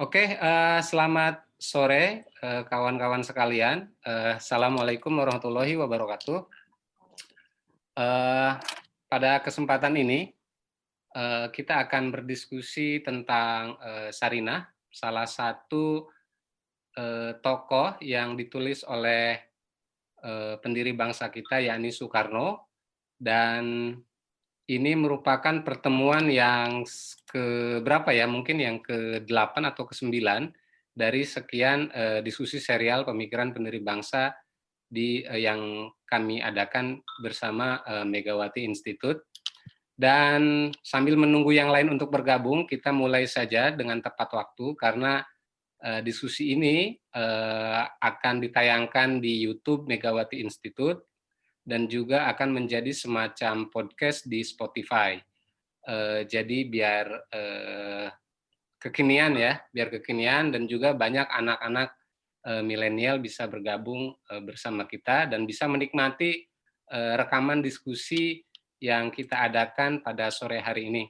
Oke, uh, selamat sore uh, kawan-kawan uh, sekalian. Uh, Assalamualaikum warahmatullahi wabarakatuh. Uh, pada kesempatan ini uh, kita akan berdiskusi tentang uh, Sarinah, salah satu uh, tokoh yang ditulis oleh uh, pendiri bangsa kita yakni Soekarno dan ini merupakan pertemuan yang ke berapa ya, mungkin yang ke-8 atau ke-9 dari sekian uh, diskusi serial pemikiran pendiri bangsa di uh, yang kami adakan bersama uh, Megawati Institute. Dan sambil menunggu yang lain untuk bergabung, kita mulai saja dengan tepat waktu karena uh, diskusi ini uh, akan ditayangkan di YouTube Megawati Institute dan juga akan menjadi semacam podcast di Spotify. Uh, jadi biar uh, kekinian ya, biar kekinian dan juga banyak anak-anak uh, milenial bisa bergabung uh, bersama kita dan bisa menikmati uh, rekaman diskusi yang kita adakan pada sore hari ini.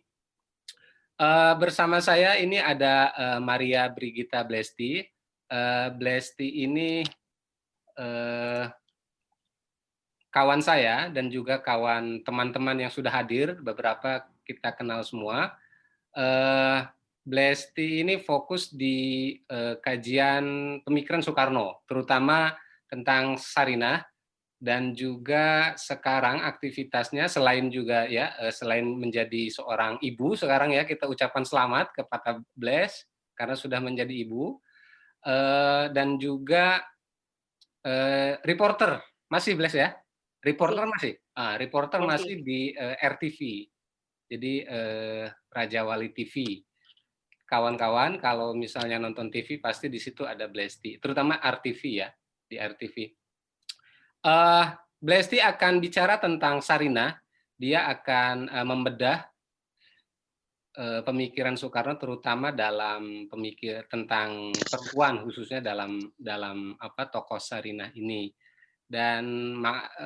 Uh, bersama saya ini ada uh, Maria Brigita Blesti. Uh, Blesti ini uh, kawan saya dan juga kawan teman-teman yang sudah hadir, beberapa kita kenal semua. Uh, Blesti ini fokus di uh, kajian pemikiran Soekarno, terutama tentang Sarinah dan juga sekarang aktivitasnya selain juga ya uh, selain menjadi seorang ibu sekarang ya kita ucapkan selamat kepada Bles karena sudah menjadi ibu. Uh, dan juga reporter. Masih Bles ya Reporter masih? Ah, reporter masih di uh, eh, RTV. Jadi uh, Raja Wali TV. Kawan-kawan kalau misalnya nonton TV pasti di situ ada Blesti, terutama RTV ya, di RTV. Uh, eh, Blesti akan bicara tentang Sarina. Dia akan uh, membedah uh, pemikiran Soekarno terutama dalam pemikir tentang perempuan khususnya dalam dalam apa tokoh Sarina ini dan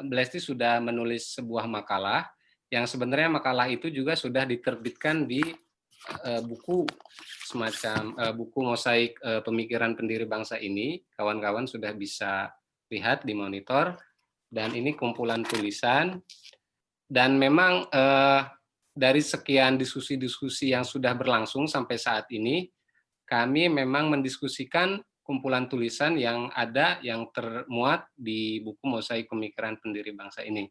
Blesti sudah menulis sebuah makalah yang sebenarnya makalah itu juga sudah diterbitkan di uh, buku semacam uh, buku mosaik uh, pemikiran pendiri bangsa ini. Kawan-kawan sudah bisa lihat di monitor. Dan ini kumpulan tulisan. Dan memang uh, dari sekian diskusi-diskusi yang sudah berlangsung sampai saat ini kami memang mendiskusikan kumpulan tulisan yang ada yang termuat di buku Mosaik Pemikiran Pendiri Bangsa ini.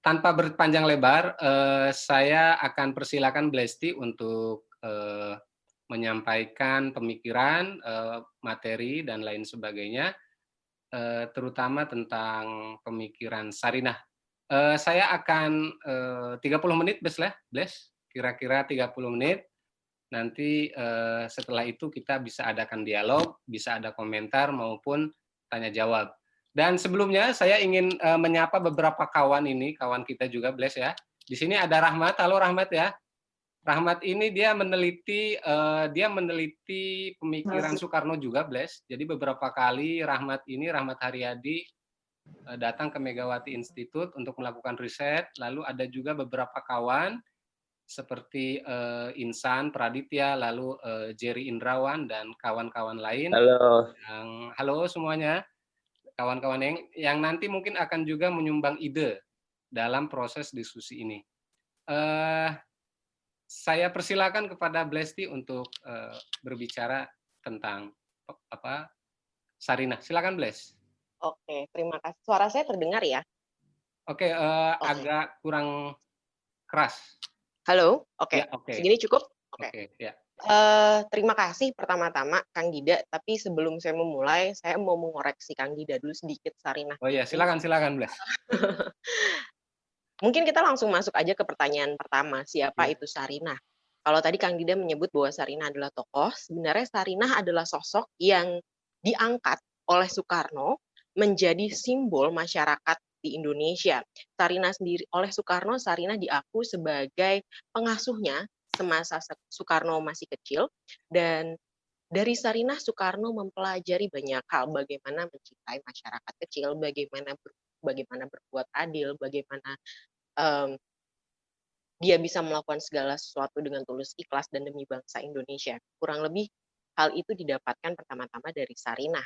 Tanpa berpanjang lebar, eh, saya akan persilakan Blesti untuk eh, menyampaikan pemikiran, eh, materi, dan lain sebagainya, terutama tentang pemikiran Sarinah. Saya akan eh, 30 menit, Bless, Bless, kira-kira 30 menit nanti uh, setelah itu kita bisa adakan dialog, bisa ada komentar maupun tanya jawab. Dan sebelumnya saya ingin uh, menyapa beberapa kawan ini, kawan kita juga Bless ya. Di sini ada Rahmat, halo Rahmat ya. Rahmat ini dia meneliti uh, dia meneliti pemikiran. Soekarno juga Bless. Jadi beberapa kali Rahmat ini Rahmat Haryadi uh, datang ke Megawati Institute untuk melakukan riset. Lalu ada juga beberapa kawan seperti uh, Insan Praditya, lalu uh, Jerry Indrawan dan kawan-kawan lain. Halo. Yang halo semuanya, kawan-kawan yang yang nanti mungkin akan juga menyumbang ide dalam proses diskusi ini. Uh, saya persilakan kepada Blesti untuk uh, berbicara tentang apa Sarina. Silakan Bles. Oke, terima kasih. Suara saya terdengar ya? Oke, uh, Oke. agak kurang keras. Halo, oke. Okay. Ya, okay. Segini cukup? Oke. Okay. Okay, ya. Uh, terima kasih pertama-tama Kang Gida, tapi sebelum saya memulai, saya mau mengoreksi Kang Gida dulu sedikit Sarina. Oh iya, silakan silakan, Blas. Mungkin kita langsung masuk aja ke pertanyaan pertama, siapa ya. itu Sarina? Kalau tadi Kang Gida menyebut bahwa Sarina adalah tokoh, sebenarnya Sarina adalah sosok yang diangkat oleh Soekarno menjadi simbol masyarakat di Indonesia. Sarina sendiri oleh Soekarno, Sarina diaku sebagai pengasuhnya semasa Soekarno masih kecil dan dari Sarina Soekarno mempelajari banyak hal bagaimana mencintai masyarakat kecil, bagaimana ber, bagaimana berbuat adil, bagaimana um, dia bisa melakukan segala sesuatu dengan tulus ikhlas dan demi bangsa Indonesia. Kurang lebih Hal itu didapatkan pertama-tama dari Sarinah.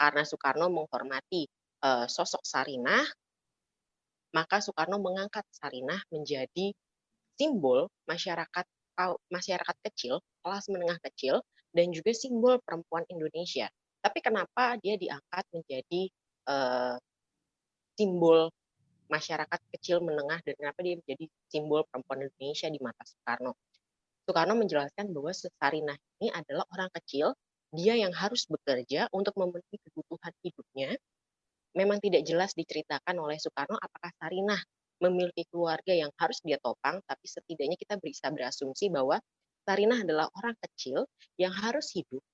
Karena Soekarno menghormati uh, sosok Sarinah, maka Soekarno mengangkat Sarinah menjadi simbol masyarakat masyarakat kecil, kelas menengah kecil, dan juga simbol perempuan Indonesia. Tapi kenapa dia diangkat menjadi uh, simbol masyarakat kecil menengah dan kenapa dia menjadi simbol perempuan Indonesia di mata Soekarno? Soekarno menjelaskan bahwa Sarinah ini adalah orang kecil, dia yang harus bekerja untuk memenuhi kebutuhan hidupnya. Memang tidak jelas diceritakan oleh Soekarno apakah Sarinah memiliki keluarga yang harus dia topang, tapi setidaknya kita bisa berasumsi bahwa Sarinah adalah orang kecil yang harus hidup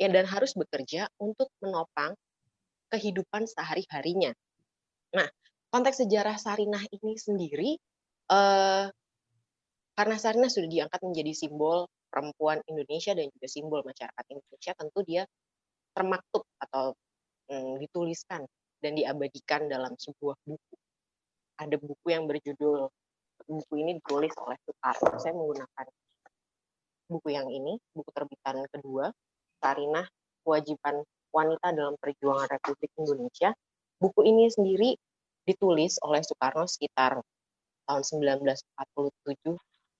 ya dan harus bekerja untuk menopang kehidupan sehari-harinya. Nah, konteks sejarah Sarinah ini sendiri eh, karena Sarina sudah diangkat menjadi simbol perempuan Indonesia dan juga simbol masyarakat Indonesia, tentu dia termaktub atau hmm, dituliskan dan diabadikan dalam sebuah buku. Ada buku yang berjudul buku ini ditulis oleh Soekarno. Saya menggunakan buku yang ini, buku terbitan kedua, Sarinah Kewajiban Wanita dalam Perjuangan Republik Indonesia. Buku ini sendiri ditulis oleh Soekarno sekitar tahun 1947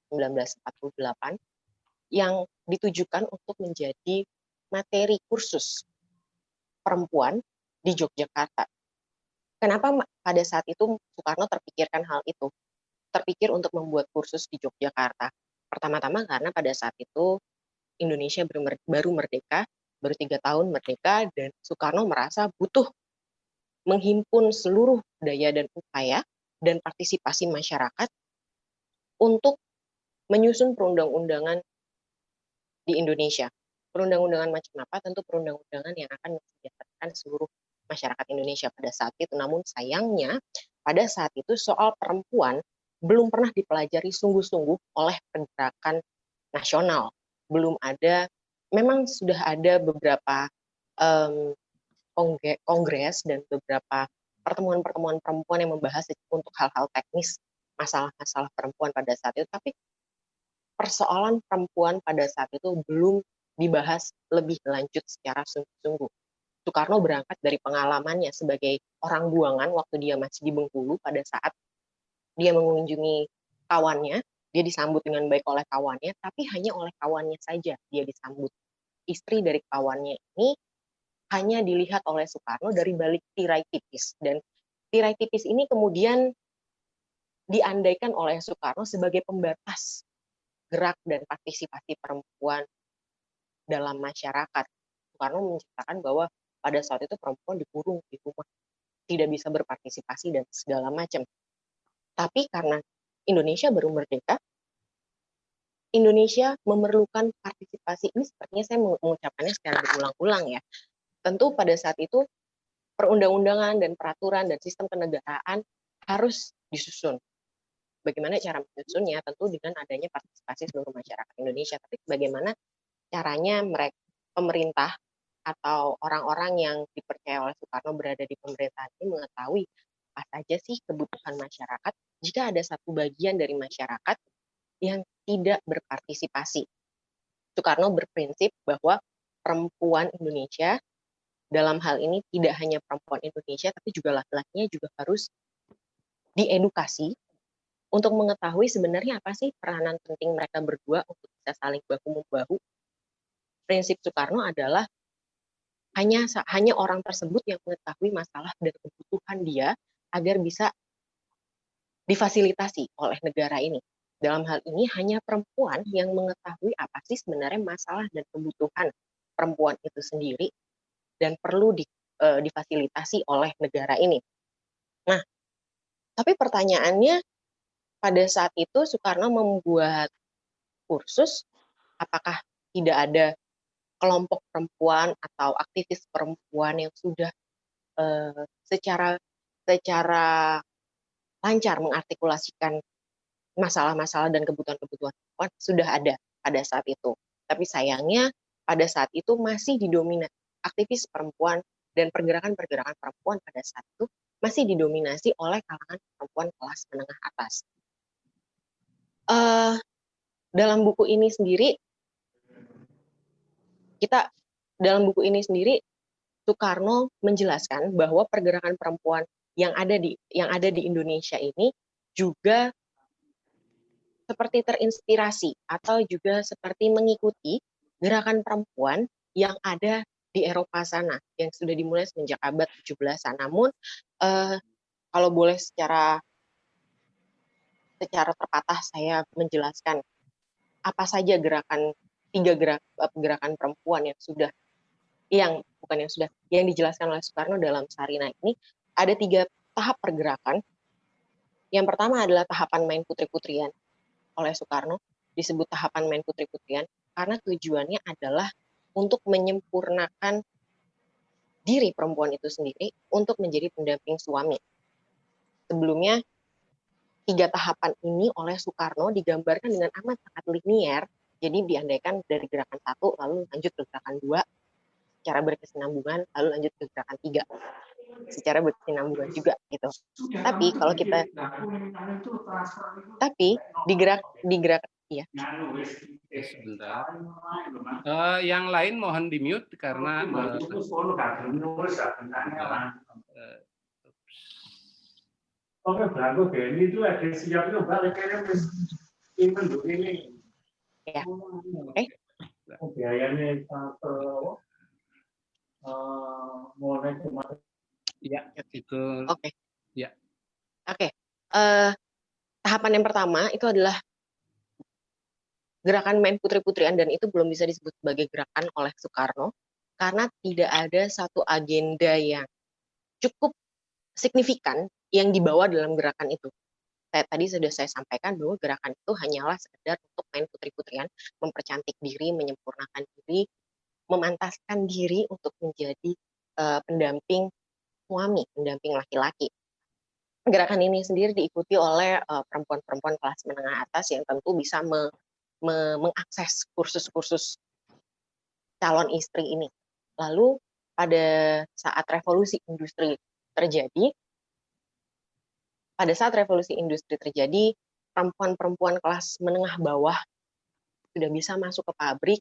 1948 yang ditujukan untuk menjadi materi kursus perempuan di Yogyakarta. Kenapa pada saat itu Soekarno terpikirkan hal itu? Terpikir untuk membuat kursus di Yogyakarta. Pertama-tama karena pada saat itu Indonesia baru merdeka, baru tiga tahun merdeka, dan Soekarno merasa butuh menghimpun seluruh daya dan upaya dan partisipasi masyarakat untuk menyusun perundang-undangan di Indonesia. Perundang-undangan macam apa? Tentu perundang-undangan yang akan mensejahterakan seluruh masyarakat Indonesia pada saat itu. Namun sayangnya pada saat itu soal perempuan belum pernah dipelajari sungguh-sungguh oleh pergerakan nasional. Belum ada, memang sudah ada beberapa um, kongres dan beberapa pertemuan-pertemuan perempuan yang membahas untuk hal-hal teknis masalah-masalah perempuan pada saat itu, tapi persoalan perempuan pada saat itu belum dibahas lebih lanjut secara sungguh-sungguh. Soekarno berangkat dari pengalamannya sebagai orang buangan waktu dia masih di Bengkulu pada saat dia mengunjungi kawannya, dia disambut dengan baik oleh kawannya, tapi hanya oleh kawannya saja dia disambut. Istri dari kawannya ini hanya dilihat oleh Soekarno dari balik tirai tipis dan tirai tipis ini kemudian diandaikan oleh Soekarno sebagai pembatas gerak dan partisipasi perempuan dalam masyarakat. Soekarno menceritakan bahwa pada saat itu perempuan dikurung di rumah, tidak bisa berpartisipasi dan segala macam. Tapi karena Indonesia baru merdeka, Indonesia memerlukan partisipasi. Ini sepertinya saya mengucapkannya secara berulang-ulang ya. Tentu pada saat itu perundang-undangan dan peraturan dan sistem kenegaraan harus disusun. Bagaimana cara menyusunnya? Tentu dengan adanya partisipasi seluruh masyarakat Indonesia. Tapi bagaimana caranya mereka pemerintah atau orang-orang yang dipercaya oleh Soekarno berada di pemerintahan ini mengetahui apa saja sih kebutuhan masyarakat jika ada satu bagian dari masyarakat yang tidak berpartisipasi. Soekarno berprinsip bahwa perempuan Indonesia dalam hal ini tidak hanya perempuan Indonesia tapi juga laki-lakinya juga harus diedukasi untuk mengetahui sebenarnya apa sih peranan penting mereka berdua untuk bisa saling bahu membahu. Prinsip Soekarno adalah hanya hanya orang tersebut yang mengetahui masalah dan kebutuhan dia agar bisa difasilitasi oleh negara ini. Dalam hal ini hanya perempuan yang mengetahui apa sih sebenarnya masalah dan kebutuhan perempuan itu sendiri dan perlu di, e, difasilitasi oleh negara ini. Nah, tapi pertanyaannya pada saat itu Soekarno membuat kursus, apakah tidak ada kelompok perempuan atau aktivis perempuan yang sudah uh, secara secara lancar mengartikulasikan masalah-masalah dan kebutuhan-kebutuhan perempuan sudah ada pada saat itu. Tapi sayangnya pada saat itu masih didominasi aktivis perempuan dan pergerakan-pergerakan perempuan pada saat itu masih didominasi oleh kalangan perempuan kelas menengah atas uh, dalam buku ini sendiri kita dalam buku ini sendiri Soekarno menjelaskan bahwa pergerakan perempuan yang ada di yang ada di Indonesia ini juga seperti terinspirasi atau juga seperti mengikuti gerakan perempuan yang ada di Eropa sana yang sudah dimulai semenjak abad 17-an. Namun eh, kalau boleh secara secara terpatah saya menjelaskan apa saja gerakan tiga gerak, gerakan perempuan yang sudah yang bukan yang sudah yang dijelaskan oleh Soekarno dalam Sarina ini ada tiga tahap pergerakan. Yang pertama adalah tahapan main putri-putrian oleh Soekarno disebut tahapan main putri-putrian karena tujuannya adalah untuk menyempurnakan diri perempuan itu sendiri untuk menjadi pendamping suami. Sebelumnya, tiga tahapan ini oleh Soekarno digambarkan dengan amat sangat linier, jadi diandaikan dari gerakan satu, lalu lanjut ke gerakan dua, secara berkesinambungan, lalu lanjut ke gerakan tiga secara berkesinambungan juga gitu. Tapi kalau kita tapi digerak digerak iya. Sebentar. Uh, yang lain mohon di mute karena uh, Oke, belakang Benny itu ada siapnya balik kayaknya ini ini. Ya. Oke. Biayanya satu mau naik Ya, itu. Oke. Okay. Ya. Oke. Okay. Uh, eh, tahapan yang pertama itu adalah gerakan main putri-putrian dan itu belum bisa disebut sebagai gerakan oleh Soekarno karena tidak ada satu agenda yang cukup signifikan yang dibawa dalam gerakan itu. Saya, tadi sudah saya sampaikan bahwa gerakan itu hanyalah sekedar untuk main putri-putrian, mempercantik diri, menyempurnakan diri, memantaskan diri untuk menjadi uh, pendamping suami, pendamping laki-laki. Gerakan ini sendiri diikuti oleh eh, perempuan-perempuan uh, kelas menengah atas yang tentu bisa me, me, mengakses kursus-kursus calon istri ini. Lalu pada saat revolusi industri terjadi, pada saat revolusi industri terjadi, perempuan-perempuan kelas menengah bawah sudah bisa masuk ke pabrik.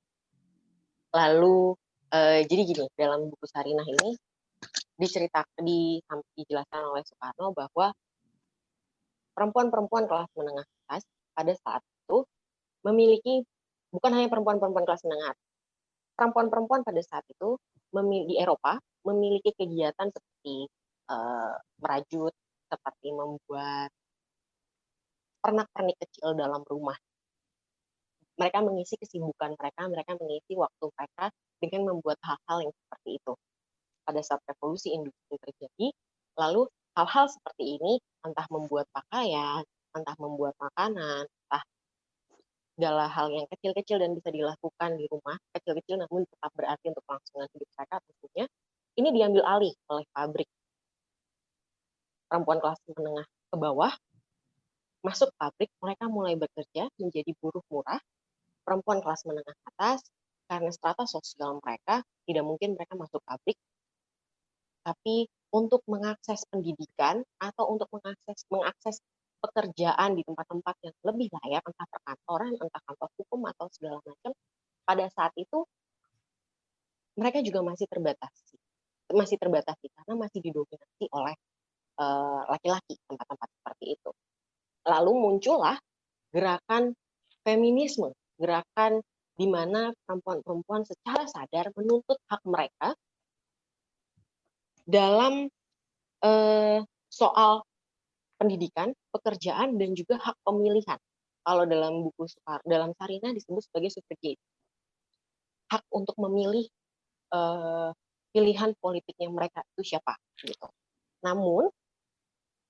Lalu, eh, jadi gini, dalam buku Sarinah ini diceritakan di, dijelaskan oleh Soekarno bahwa perempuan-perempuan kelas menengah atas pada saat itu memiliki bukan hanya perempuan-perempuan kelas menengah perempuan-perempuan pada saat itu di Eropa memiliki kegiatan seperti uh, merajut seperti membuat pernak-pernik kecil dalam rumah mereka mengisi kesibukan mereka mereka mengisi waktu mereka dengan membuat hal-hal yang seperti itu pada saat revolusi industri terjadi, lalu hal-hal seperti ini entah membuat pakaian, entah membuat makanan, entah segala hal yang kecil-kecil dan bisa dilakukan di rumah, kecil-kecil namun tetap berarti untuk kelangsungan hidup mereka tentunya, ini diambil alih oleh pabrik. Perempuan kelas menengah ke bawah masuk pabrik, mereka mulai bekerja menjadi buruh murah. Perempuan kelas menengah atas, karena strata sosial mereka, tidak mungkin mereka masuk pabrik, tapi untuk mengakses pendidikan atau untuk mengakses mengakses pekerjaan di tempat-tempat yang lebih layak, entah perkantoran, entah kantor hukum atau segala macam, pada saat itu mereka juga masih terbatasi, masih terbatasi karena masih didominasi oleh eh, laki-laki uh, tempat-tempat seperti itu. Lalu muncullah gerakan feminisme, gerakan di mana perempuan-perempuan secara sadar menuntut hak mereka dalam eh, soal pendidikan, pekerjaan, dan juga hak pemilihan. Kalau dalam buku dalam Sarina disebut sebagai suffragette. Hak untuk memilih eh, pilihan politiknya mereka itu siapa gitu. Namun eh,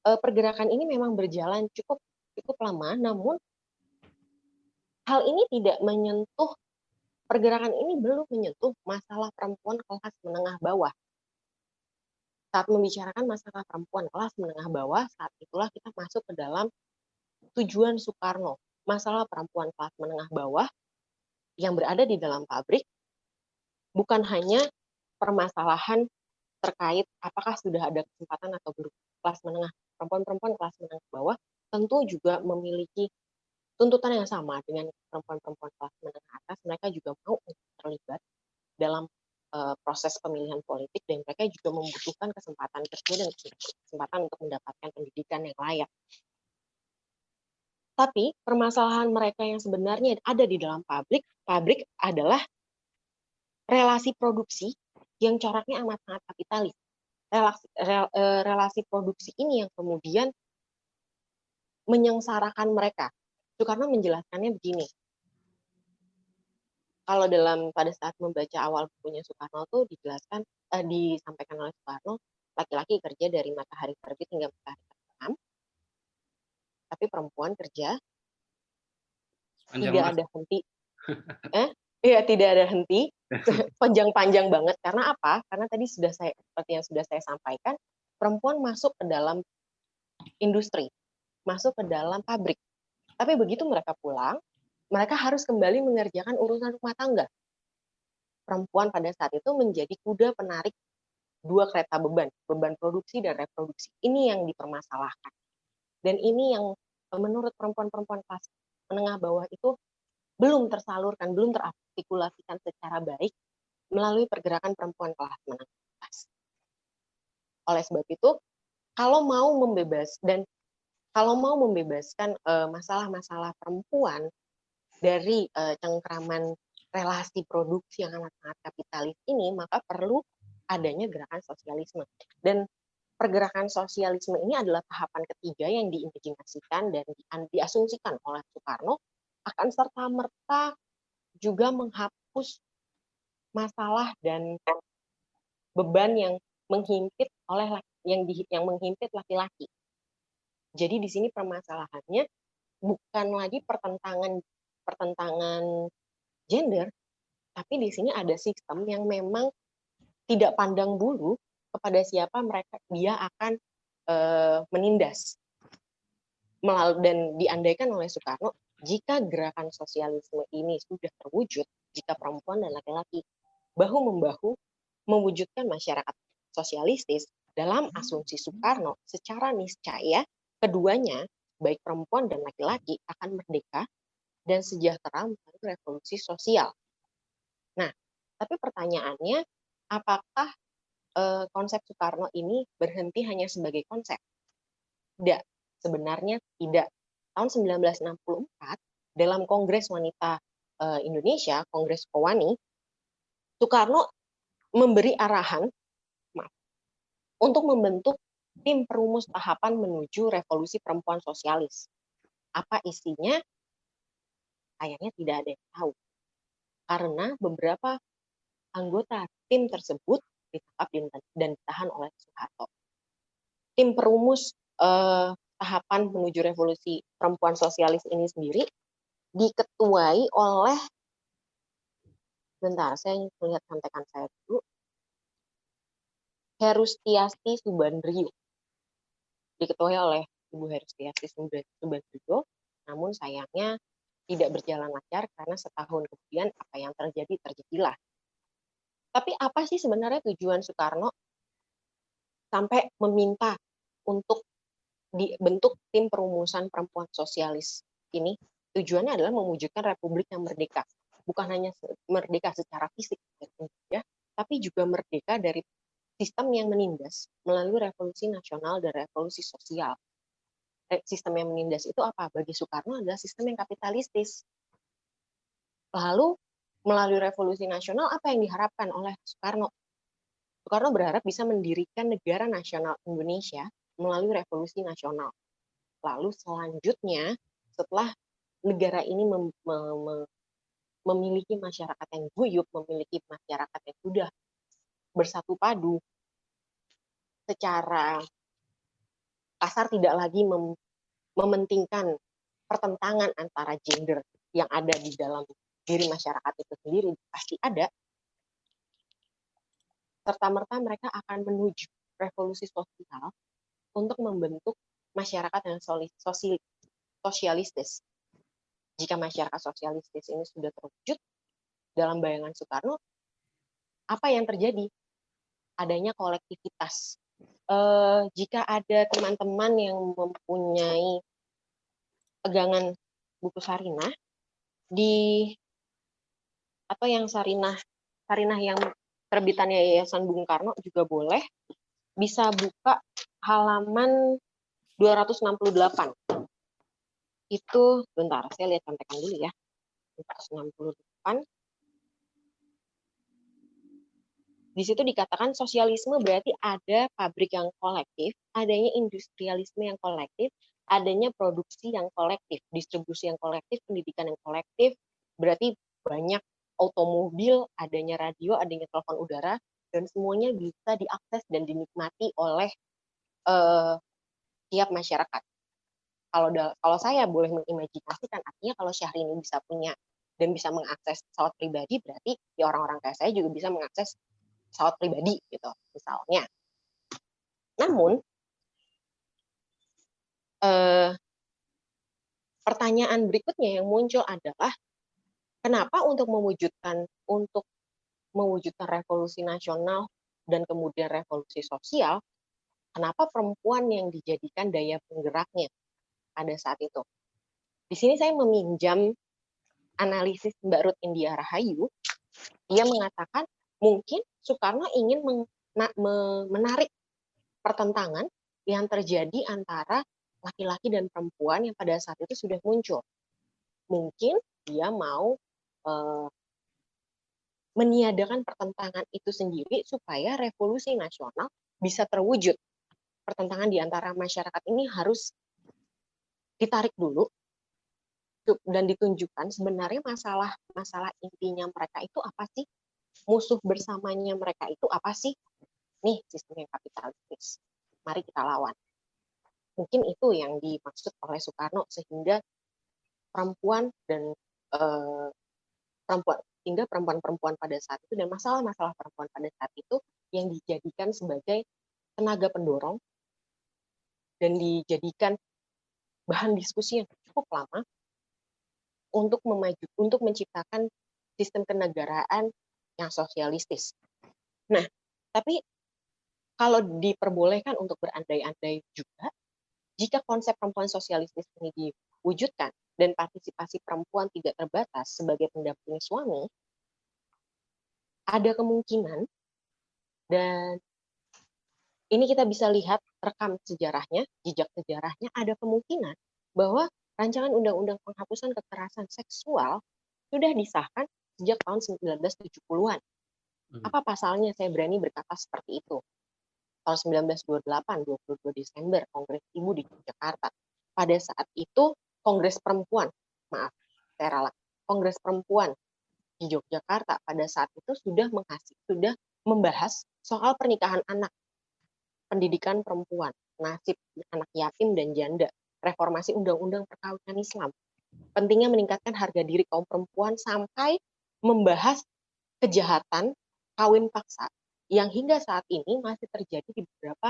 pergerakan ini memang berjalan cukup cukup lama, namun hal ini tidak menyentuh pergerakan ini belum menyentuh masalah perempuan kelas menengah bawah saat membicarakan masalah perempuan kelas menengah bawah, saat itulah kita masuk ke dalam tujuan Soekarno. Masalah perempuan kelas menengah bawah yang berada di dalam pabrik bukan hanya permasalahan terkait apakah sudah ada kesempatan atau belum kelas menengah perempuan-perempuan kelas menengah bawah tentu juga memiliki tuntutan yang sama dengan perempuan-perempuan kelas menengah atas mereka juga mau terlibat dalam uh, proses pemilihan politik dan mereka juga membutuhkan kesempatan kerja dan kesempatan untuk mendapatkan pendidikan yang layak. Tapi permasalahan mereka yang sebenarnya ada di dalam pabrik, pabrik adalah relasi produksi yang coraknya amat sangat kapitalis. Relasi, rel, eh, relasi produksi ini yang kemudian menyengsarakan mereka. Soekarno menjelaskannya begini. Kalau dalam pada saat membaca awal bukunya Soekarno tuh dijelaskan eh, disampaikan oleh Soekarno laki-laki kerja dari matahari terbit hingga matahari terbenam, tapi perempuan kerja Panjang tidak ada henti. eh, iya tidak ada henti, panjang-panjang banget. Karena apa? Karena tadi sudah saya seperti yang sudah saya sampaikan, perempuan masuk ke dalam industri, masuk ke dalam pabrik. Tapi begitu mereka pulang, mereka harus kembali mengerjakan urusan rumah tangga. Perempuan pada saat itu menjadi kuda penarik dua kereta beban, beban produksi dan reproduksi. Ini yang dipermasalahkan. Dan ini yang menurut perempuan-perempuan kelas menengah bawah itu belum tersalurkan, belum terartikulasikan secara baik melalui pergerakan perempuan kelas menengah. Oleh sebab itu, kalau mau membebas dan kalau mau membebaskan masalah-masalah uh, perempuan dari uh, cengkraman relasi produksi yang sangat-sangat kapitalis ini, maka perlu adanya gerakan sosialisme. Dan pergerakan sosialisme ini adalah tahapan ketiga yang diimajinasikan dan diasumsikan oleh Soekarno akan serta merta juga menghapus masalah dan beban yang menghimpit oleh yang di, yang menghimpit laki-laki. Jadi di sini permasalahannya bukan lagi pertentangan pertentangan gender, tapi di sini ada sistem yang memang tidak pandang bulu kepada siapa mereka dia akan uh, menindas melalui dan diandaikan oleh Soekarno jika gerakan sosialisme ini sudah terwujud jika perempuan dan laki-laki bahu membahu mewujudkan masyarakat sosialistis dalam asumsi Soekarno secara niscaya keduanya baik perempuan dan laki-laki akan merdeka dan sejahtera melalui revolusi sosial. Nah, tapi pertanyaannya apakah uh, konsep Soekarno ini berhenti hanya sebagai konsep. Tidak, sebenarnya tidak. Tahun 1964 dalam Kongres Wanita uh, Indonesia, Kongres Kowani, Soekarno memberi arahan maaf, untuk membentuk tim perumus tahapan menuju revolusi perempuan sosialis. Apa isinya? Kayaknya tidak ada yang tahu. Karena beberapa anggota tim tersebut ditangkap dan ditahan oleh Soeharto. Tim perumus eh, tahapan menuju revolusi perempuan sosialis ini sendiri diketuai oleh bentar saya melihat contekan saya dulu. Herustiasti Subandrio. Diketuai oleh Ibu Herustiasti Subandrio namun sayangnya tidak berjalan lancar karena setahun kemudian apa yang terjadi terjadilah. Tapi apa sih sebenarnya tujuan Soekarno? Sampai meminta untuk dibentuk tim perumusan perempuan sosialis ini? Tujuannya adalah mewujudkan republik yang merdeka, bukan hanya merdeka secara fisik ya, tapi juga merdeka dari sistem yang menindas melalui revolusi nasional dan revolusi sosial. Sistem yang menindas itu apa? Bagi Soekarno adalah sistem yang kapitalistis. Lalu melalui revolusi nasional apa yang diharapkan oleh Soekarno? Soekarno berharap bisa mendirikan negara nasional Indonesia melalui revolusi nasional. Lalu selanjutnya setelah negara ini mem mem memiliki masyarakat yang guyup, memiliki masyarakat yang sudah bersatu padu secara kasar tidak lagi mem mementingkan pertentangan antara gender yang ada di dalam diri masyarakat itu sendiri pasti ada, serta-merta mereka akan menuju revolusi sosial untuk membentuk masyarakat yang sosial, sosialistis. Jika masyarakat sosialistis ini sudah terwujud dalam bayangan Soekarno, apa yang terjadi? Adanya kolektivitas. Eh, jika ada teman-teman yang mempunyai pegangan buku Sarinah, di apa yang Sarinah Sarinah yang terbitannya Yayasan Bung Karno juga boleh. Bisa buka halaman 268. Itu, bentar, saya lihat contekan dulu ya. 268. Di situ dikatakan sosialisme berarti ada pabrik yang kolektif, adanya industrialisme yang kolektif, adanya produksi yang kolektif, distribusi yang kolektif, pendidikan yang kolektif, berarti banyak automobil, adanya radio, adanya telepon udara, dan semuanya bisa diakses dan dinikmati oleh uh, tiap masyarakat. Kalau kalau saya boleh mengimajinasikan, artinya kalau Syahrini bisa punya dan bisa mengakses pesawat pribadi, berarti ya orang-orang kayak saya juga bisa mengakses pesawat pribadi gitu misalnya. Namun eh, pertanyaan berikutnya yang muncul adalah kenapa untuk mewujudkan untuk mewujudkan revolusi nasional dan kemudian revolusi sosial, kenapa perempuan yang dijadikan daya penggeraknya pada saat itu? Di sini saya meminjam analisis Mbak Ruth India Rahayu. Ia mengatakan mungkin Soekarno ingin menarik pertentangan yang terjadi antara laki-laki dan perempuan yang pada saat itu sudah muncul. Mungkin dia mau uh, meniadakan pertentangan itu sendiri supaya revolusi nasional bisa terwujud. Pertentangan di antara masyarakat ini harus ditarik dulu dan ditunjukkan sebenarnya masalah masalah intinya mereka itu apa sih musuh bersamanya mereka itu apa sih? Nih, sistem yang kapitalistis. Mari kita lawan. Mungkin itu yang dimaksud oleh Soekarno sehingga perempuan dan eh, perempuan sehingga perempuan-perempuan pada saat itu dan masalah-masalah perempuan pada saat itu yang dijadikan sebagai tenaga pendorong dan dijadikan bahan diskusi yang cukup lama untuk memaju untuk menciptakan sistem kenegaraan yang sosialistis. Nah, tapi kalau diperbolehkan untuk berandai-andai juga, jika konsep perempuan sosialistis ini diwujudkan dan partisipasi perempuan tidak terbatas sebagai pendamping suami, ada kemungkinan dan ini kita bisa lihat rekam sejarahnya, jejak sejarahnya, ada kemungkinan bahwa rancangan undang-undang penghapusan kekerasan seksual sudah disahkan sejak tahun 1970-an. Hmm. Apa pasalnya saya berani berkata seperti itu? Tahun 1928, 22 Desember, Kongres Ibu di Jakarta. Pada saat itu, Kongres Perempuan, maaf, saya ralat, Kongres Perempuan di Yogyakarta pada saat itu sudah menghasil, sudah membahas soal pernikahan anak, pendidikan perempuan, nasib anak yatim dan janda, reformasi undang-undang perkawinan Islam, pentingnya meningkatkan harga diri kaum perempuan sampai membahas kejahatan kawin paksa yang hingga saat ini masih terjadi di beberapa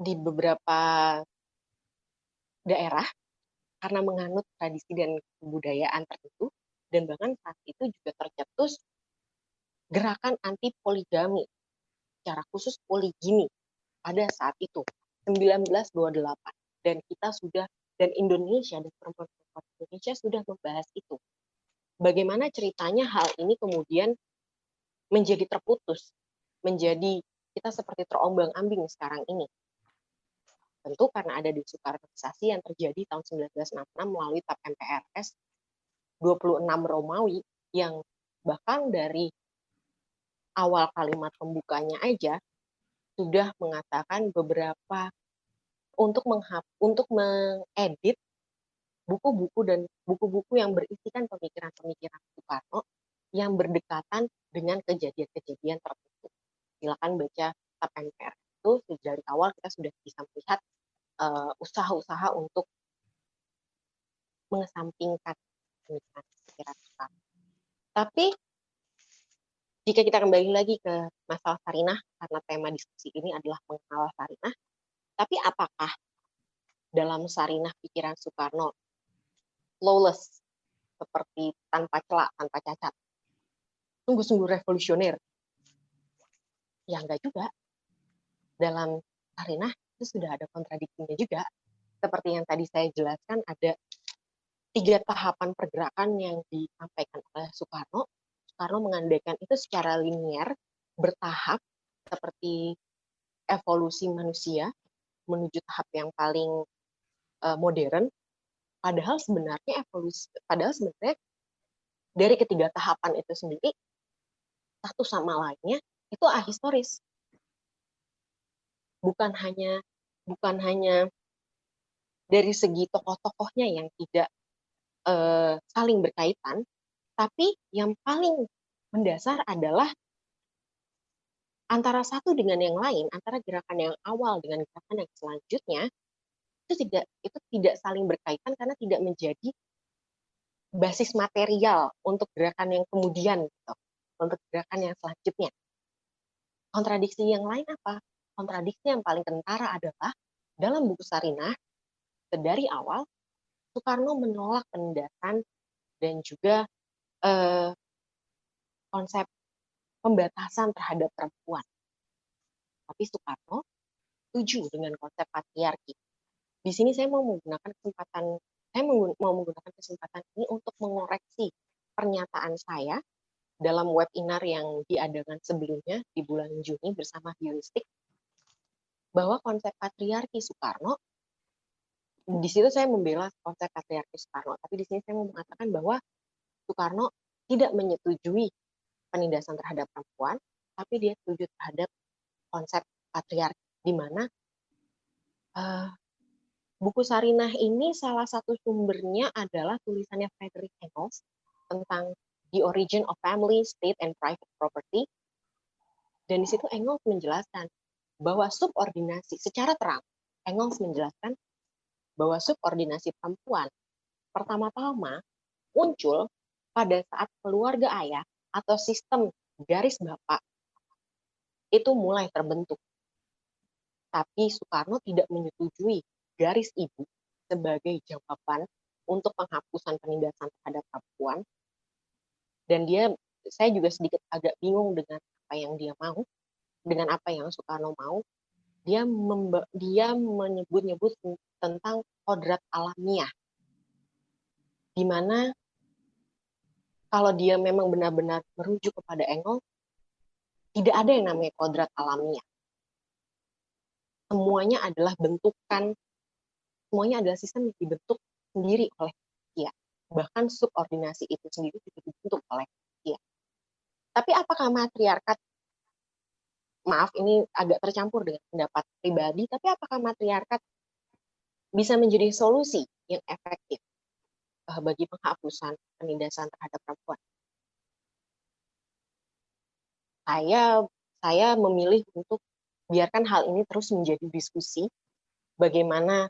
di beberapa daerah karena menganut tradisi dan kebudayaan tertentu dan bahkan saat itu juga tercetus gerakan anti poligami secara khusus poligini pada saat itu 1928 dan kita sudah dan Indonesia dan perempuan-perempuan Indonesia sudah membahas itu bagaimana ceritanya hal ini kemudian menjadi terputus, menjadi kita seperti terombang-ambing sekarang ini. Tentu karena ada desukarnisasi yang terjadi tahun 1966 melalui TAP MPRS 26 Romawi yang bahkan dari awal kalimat pembukanya aja sudah mengatakan beberapa untuk menghap, untuk mengedit buku-buku dan buku-buku yang berisikan pemikiran-pemikiran Soekarno yang berdekatan dengan kejadian-kejadian tertentu. Silakan baca TAP MPR itu dari awal kita sudah bisa melihat uh, usaha-usaha untuk mengesampingkan pemikiran-pemikiran Soekarno. Tapi jika kita kembali lagi ke masalah Sarinah, karena tema diskusi ini adalah mengenal Sarinah, tapi apakah dalam Sarinah pikiran Soekarno flawless, seperti tanpa celak, tanpa cacat. Sungguh-sungguh revolusioner. Ya enggak juga. Dalam arena itu sudah ada kontradiksinya juga. Seperti yang tadi saya jelaskan, ada tiga tahapan pergerakan yang disampaikan oleh Soekarno. Soekarno mengandaikan itu secara linier, bertahap, seperti evolusi manusia menuju tahap yang paling uh, modern. Padahal sebenarnya evolusi, padahal sebenarnya dari ketiga tahapan itu sendiri satu sama lainnya itu ahistoris. Bukan hanya bukan hanya dari segi tokoh-tokohnya yang tidak uh, saling berkaitan, tapi yang paling mendasar adalah antara satu dengan yang lain, antara gerakan yang awal dengan gerakan yang selanjutnya, itu tidak itu tidak saling berkaitan karena tidak menjadi basis material untuk gerakan yang kemudian, gitu, untuk gerakan yang selanjutnya. Kontradiksi yang lain apa? Kontradiksi yang paling kentara adalah dalam buku Sarinah, dari awal Soekarno menolak penindasan dan juga eh, konsep pembatasan terhadap perempuan. Tapi Soekarno setuju dengan konsep patriarki. Di sini saya mau menggunakan kesempatan saya mau menggunakan kesempatan ini untuk mengoreksi pernyataan saya dalam webinar yang diadakan sebelumnya di bulan Juni bersama Heuristik bahwa konsep patriarki Soekarno di situ saya membela konsep patriarki Soekarno, tapi di sini saya mau mengatakan bahwa Soekarno tidak menyetujui penindasan terhadap perempuan, tapi dia setuju terhadap konsep patriarki, di mana uh, buku Sarinah ini salah satu sumbernya adalah tulisannya Frederick Engels tentang The Origin of Family, State, and Private Property. Dan di situ Engels menjelaskan bahwa subordinasi secara terang, Engels menjelaskan bahwa subordinasi perempuan pertama-tama muncul pada saat keluarga ayah atau sistem garis bapak itu mulai terbentuk. Tapi Soekarno tidak menyetujui garis ibu sebagai jawaban untuk penghapusan penindasan terhadap perempuan. Dan dia, saya juga sedikit agak bingung dengan apa yang dia mau, dengan apa yang Soekarno mau. Dia dia menyebut-nyebut tentang kodrat alamiah, di mana kalau dia memang benar-benar merujuk kepada Engel, tidak ada yang namanya kodrat alamiah. Semuanya adalah bentukan, semuanya adalah sistem yang dibentuk sendiri oleh dia. Bahkan subordinasi itu sendiri juga dibentuk oleh dia. Tapi apakah matriarkat, maaf ini agak tercampur dengan pendapat pribadi, tapi apakah matriarkat bisa menjadi solusi yang efektif uh, bagi penghapusan penindasan terhadap perempuan. Saya saya memilih untuk biarkan hal ini terus menjadi diskusi bagaimana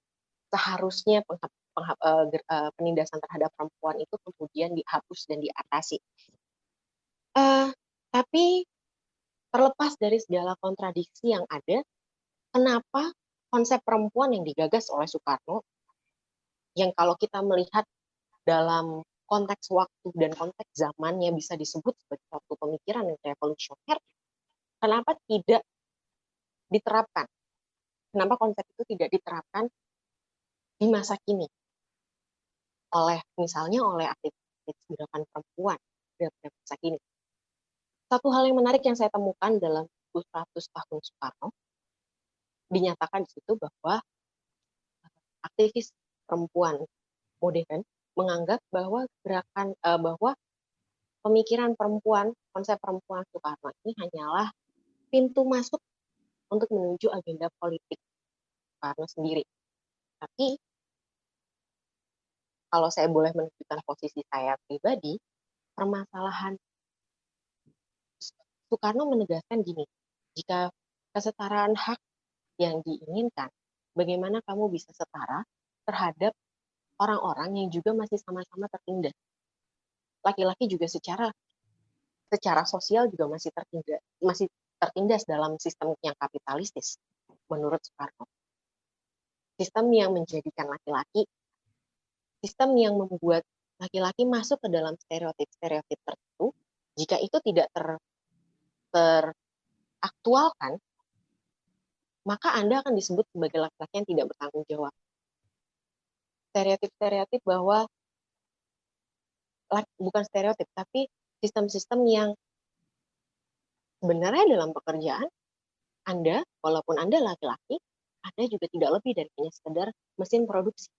seharusnya penghap, penghap, uh, uh, penindasan terhadap perempuan itu kemudian dihapus dan diatasi. Uh, tapi terlepas dari segala kontradiksi yang ada, kenapa konsep perempuan yang digagas oleh Soekarno, yang kalau kita melihat dalam konteks waktu dan konteks zamannya bisa disebut sebagai suatu pemikiran yang revolusioner, kenapa tidak diterapkan? Kenapa konsep itu tidak diterapkan di masa kini? Oleh misalnya oleh aktivis gerakan perempuan di masa kini. Satu hal yang menarik yang saya temukan dalam 100 tahun Soekarno, dinyatakan di situ bahwa aktivis perempuan modern menganggap bahwa gerakan uh, bahwa pemikiran perempuan, konsep perempuan Soekarno ini hanyalah pintu masuk untuk menuju agenda politik Soekarno sendiri. Tapi kalau saya boleh menunjukkan posisi saya pribadi, permasalahan Soekarno menegaskan gini, jika kesetaraan hak yang diinginkan, bagaimana kamu bisa setara terhadap orang-orang yang juga masih sama-sama tertindas. Laki-laki juga secara secara sosial juga masih tertindas, masih tertindas dalam sistem yang kapitalistis menurut Soekarno. Sistem yang menjadikan laki-laki sistem yang membuat laki-laki masuk ke dalam stereotip-stereotip tertentu jika itu tidak ter teraktualkan maka Anda akan disebut sebagai laki-laki yang tidak bertanggung jawab stereotip-stereotip bahwa bukan stereotip tapi sistem-sistem yang sebenarnya dalam pekerjaan Anda, walaupun Anda laki-laki, Anda juga tidak lebih dari hanya sekedar mesin produksi.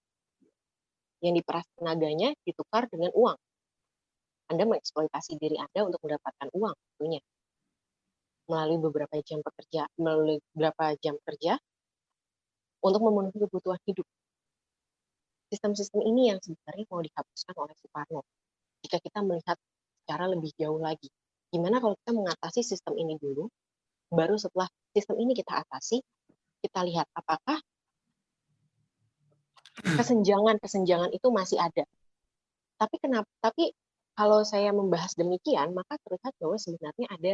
Yang diperas tenaganya ditukar dengan uang. Anda mengeksploitasi diri Anda untuk mendapatkan uang tentunya. Melalui beberapa jam pekerja, melalui beberapa jam kerja untuk memenuhi kebutuhan hidup. Sistem-sistem ini yang sebenarnya mau dihapuskan oleh Soekarno. Jika kita melihat secara lebih jauh lagi, gimana kalau kita mengatasi sistem ini dulu, baru setelah sistem ini kita atasi, kita lihat apakah kesenjangan-kesenjangan itu masih ada. Tapi kenapa? Tapi kalau saya membahas demikian, maka terlihat bahwa sebenarnya ada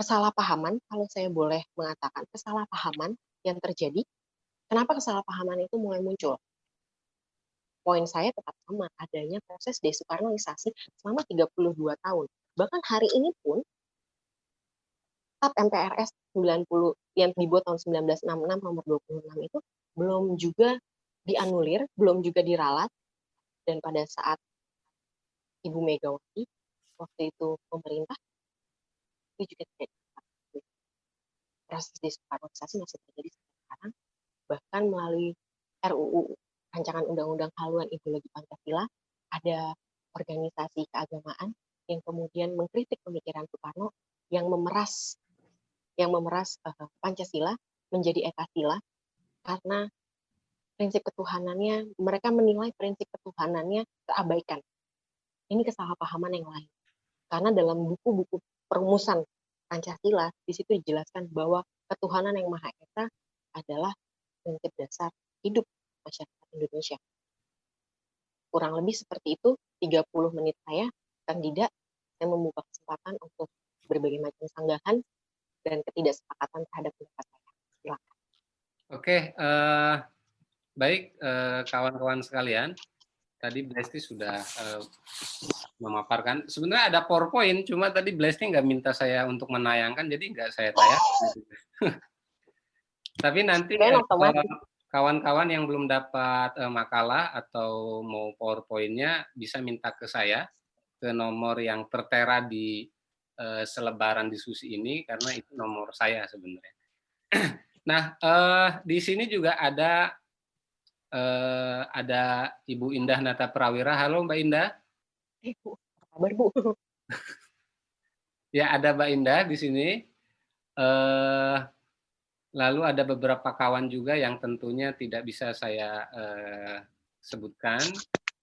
kesalahpahaman, kalau saya boleh mengatakan kesalahpahaman yang terjadi. Kenapa kesalahpahaman itu mulai muncul? Poin saya tetap sama, adanya proses desoekarnoisasi selama 32 tahun. Bahkan hari ini pun, TAP MPRS 90 yang dibuat tahun 1966 nomor 26 itu belum juga dianulir, belum juga diralat, dan pada saat Ibu Megawati waktu itu pemerintah itu juga tidak proses desoekarnoisasi masih terjadi sekarang bahkan melalui RUU rancangan undang-undang haluan ideologi Pancasila ada organisasi keagamaan yang kemudian mengkritik pemikiran Soekarno yang memeras yang memeras uh, Pancasila menjadi ekasila karena prinsip ketuhanannya mereka menilai prinsip ketuhanannya terabaikan ini kesalahpahaman yang lain. Karena dalam buku-buku perumusan Pancasila, di situ dijelaskan bahwa ketuhanan yang Maha Esa adalah prinsip dasar hidup masyarakat Indonesia. Kurang lebih seperti itu, 30 menit saya, kandidat, saya membuka kesempatan untuk berbagai macam sanggahan dan ketidaksepakatan terhadap pendapat saya. Silakan. Oke, uh, baik uh, kawan-kawan sekalian tadi Blesti sudah uh, memaparkan. Sebenarnya ada PowerPoint, cuma tadi Blesti nggak minta saya untuk menayangkan, jadi nggak saya tayang. Tapi nanti kawan-kawan yang belum dapat uh, makalah atau mau PowerPoint-nya bisa minta ke saya ke nomor yang tertera di uh, selebaran diskusi ini karena itu nomor saya sebenarnya. nah, uh, di sini juga ada uh, ada Ibu Indah Nata Prawira. Halo Mbak Indah. Ibu, kabar Bu? ya ada Mbak Indah di sini. Uh, lalu ada beberapa kawan juga yang tentunya tidak bisa saya uh, sebutkan.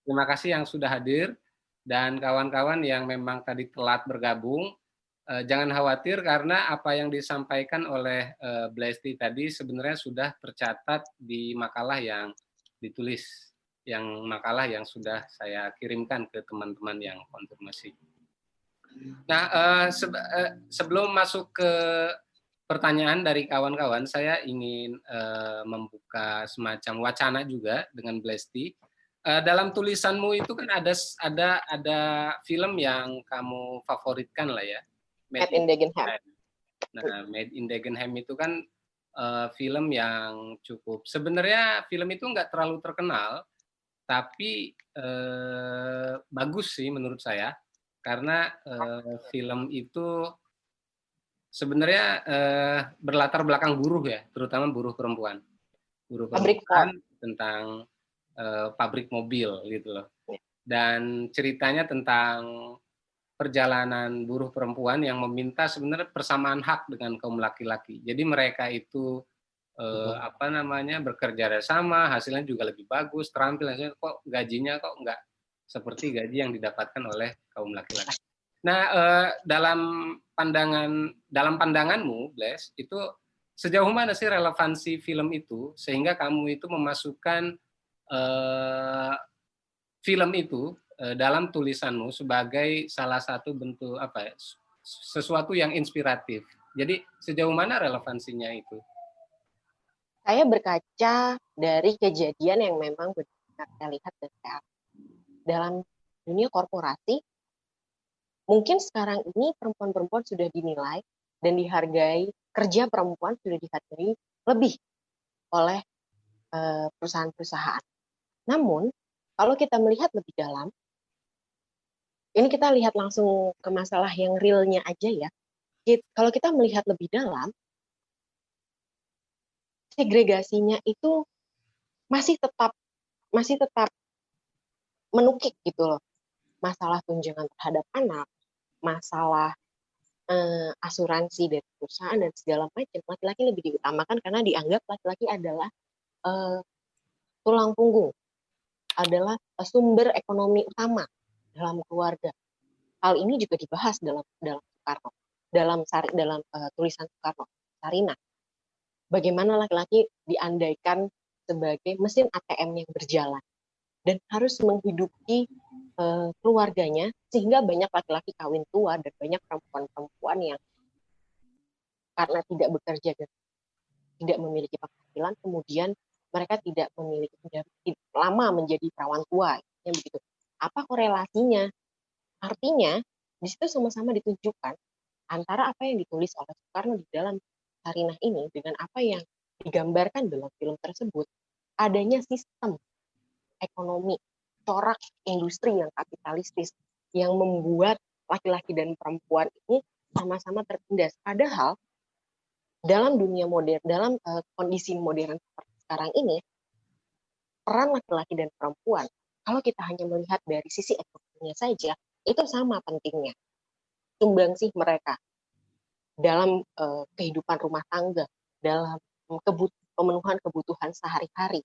Terima kasih yang sudah hadir dan kawan-kawan yang memang tadi telat bergabung. Uh, jangan khawatir karena apa yang disampaikan oleh uh, Blesti tadi sebenarnya sudah tercatat di makalah yang ditulis yang makalah yang sudah saya kirimkan ke teman-teman yang konfirmasi. Nah, uh, sebelum masuk ke pertanyaan dari kawan-kawan, saya ingin uh, membuka semacam wacana juga dengan Blesti. Uh, dalam tulisanmu itu kan ada ada ada film yang kamu favoritkan lah ya. Made in Dagenham. Nah, Made in Dagenham itu kan uh, film yang cukup sebenarnya film itu nggak terlalu terkenal tapi uh, bagus sih menurut saya karena uh, film itu sebenarnya uh, berlatar belakang buruh ya terutama buruh perempuan buruh perempuan tentang uh, pabrik mobil gitu loh ya. dan ceritanya tentang perjalanan buruh perempuan yang meminta sebenarnya persamaan hak dengan kaum laki-laki. Jadi mereka itu eh, apa namanya bekerja sama, hasilnya juga lebih bagus, terampil hasilnya kok gajinya kok enggak seperti gaji yang didapatkan oleh kaum laki-laki. Nah, eh, dalam pandangan dalam pandanganmu, Bless, itu sejauh mana sih relevansi film itu sehingga kamu itu memasukkan eh, film itu Eh, dalam tulisanmu sebagai salah satu bentuk apa ya, sesuatu yang inspiratif. Jadi sejauh mana relevansinya itu? Saya berkaca dari kejadian yang memang benar saya lihat dan saya dalam dunia korporasi. Mungkin sekarang ini perempuan-perempuan sudah dinilai dan dihargai kerja perempuan sudah dihargai lebih oleh eh, perusahaan-perusahaan. Namun kalau kita melihat lebih dalam, ini kita lihat langsung ke masalah yang realnya aja ya. Kalau kita melihat lebih dalam, segregasinya itu masih tetap masih tetap menukik gitu loh. Masalah tunjangan terhadap anak, masalah eh, asuransi dari perusahaan dan segala macam, laki-laki lebih diutamakan karena dianggap laki-laki adalah eh, tulang punggung, adalah eh, sumber ekonomi utama dalam keluarga. Hal ini juga dibahas dalam dalam Soekarno, dalam dalam uh, tulisan Soekarno, Sarina. Bagaimana laki-laki diandaikan sebagai mesin ATM yang berjalan dan harus menghidupi uh, keluarganya sehingga banyak laki-laki kawin tua dan banyak perempuan-perempuan yang karena tidak bekerja dan tidak memiliki penghasilan kemudian mereka tidak memiliki lama menjadi perawan tua yang begitu. Apa korelasinya? Artinya di situ sama-sama ditunjukkan antara apa yang ditulis oleh Soekarno di dalam Sarinah ini dengan apa yang digambarkan dalam film tersebut. Adanya sistem ekonomi corak industri yang kapitalistis yang membuat laki-laki dan perempuan ini sama-sama tertindas. Padahal dalam dunia modern, dalam uh, kondisi modern seperti sekarang ini, peran laki-laki dan perempuan, kalau kita hanya melihat dari sisi ekonominya saja, itu sama pentingnya. Sumbangsih mereka dalam uh, kehidupan rumah tangga, dalam kebut pemenuhan kebutuhan sehari-hari.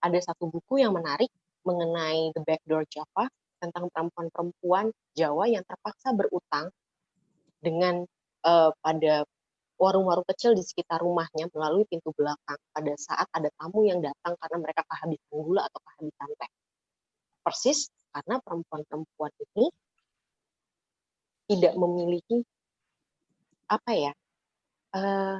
Ada satu buku yang menarik mengenai The Backdoor Java tentang perempuan-perempuan Jawa yang terpaksa berutang dengan uh, pada warung-warung kecil di sekitar rumahnya melalui pintu belakang pada saat ada tamu yang datang karena mereka kehabisan gula atau kehabisan teh. Persis karena perempuan-perempuan ini tidak memiliki apa ya uh,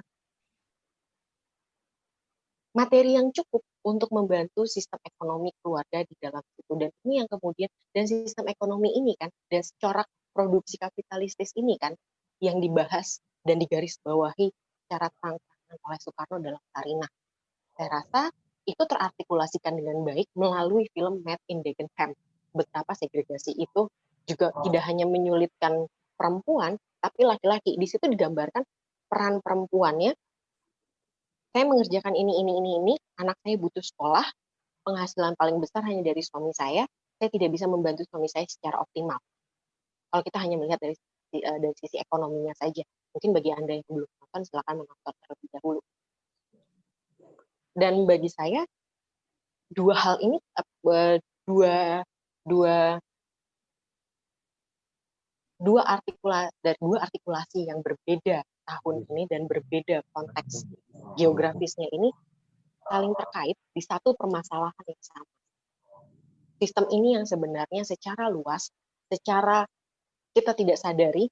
materi yang cukup untuk membantu sistem ekonomi keluarga di dalam itu dan ini yang kemudian dan sistem ekonomi ini kan dan corak produksi kapitalistis ini kan yang dibahas dan digarisbawahi secara terang-terangan oleh Soekarno dalam Sarinah. Saya rasa itu terartikulasikan dengan baik melalui film Made in Dagenham. Betapa segregasi itu juga oh. tidak hanya menyulitkan perempuan, tapi laki-laki. Di situ digambarkan peran perempuannya saya mengerjakan ini, ini, ini, ini, anak saya butuh sekolah, penghasilan paling besar hanya dari suami saya, saya tidak bisa membantu suami saya secara optimal. Kalau kita hanya melihat dari uh, dari sisi ekonominya saja, mungkin bagi anda yang belum nonton silakan menonton terlebih dahulu. Dan bagi saya dua hal ini uh, dua dua dua artikula dari dua artikulasi yang berbeda tahun ini dan berbeda konteks geografisnya ini saling terkait di satu permasalahan yang sama. Sistem ini yang sebenarnya secara luas, secara kita tidak sadari,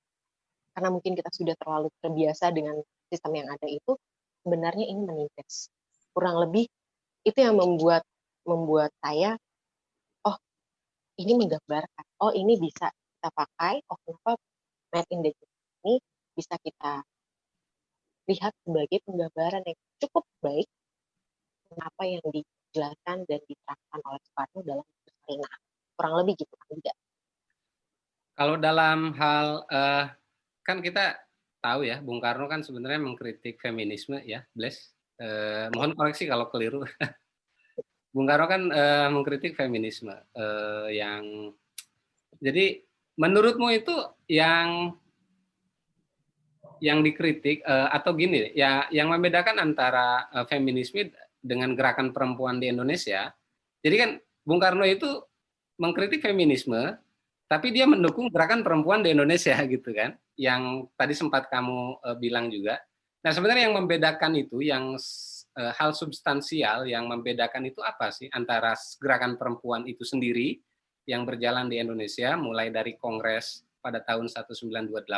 karena mungkin kita sudah terlalu terbiasa dengan sistem yang ada itu, sebenarnya ini menindas. Kurang lebih itu yang membuat membuat saya, oh ini menggambarkan, oh ini bisa kita pakai, oh kenapa made in the ini bisa kita lihat sebagai penggambaran yang cukup baik apa yang dijelaskan dan diterangkan oleh Soekarno dalam Sarinah. Kurang lebih gitu kan juga. Kalau dalam hal uh, kan kita tahu ya, Bung Karno kan sebenarnya mengkritik feminisme ya, Bless. Uh, mohon koreksi kalau keliru. Bung Karno kan uh, mengkritik feminisme uh, yang jadi menurutmu itu yang yang dikritik uh, atau gini ya yang membedakan antara uh, feminisme dengan gerakan perempuan di Indonesia. Jadi kan Bung Karno itu mengkritik feminisme tapi dia mendukung gerakan perempuan di Indonesia gitu kan. Yang tadi sempat kamu uh, bilang juga. Nah, sebenarnya yang membedakan itu yang uh, hal substansial yang membedakan itu apa sih antara gerakan perempuan itu sendiri yang berjalan di Indonesia mulai dari Kongres pada tahun 1928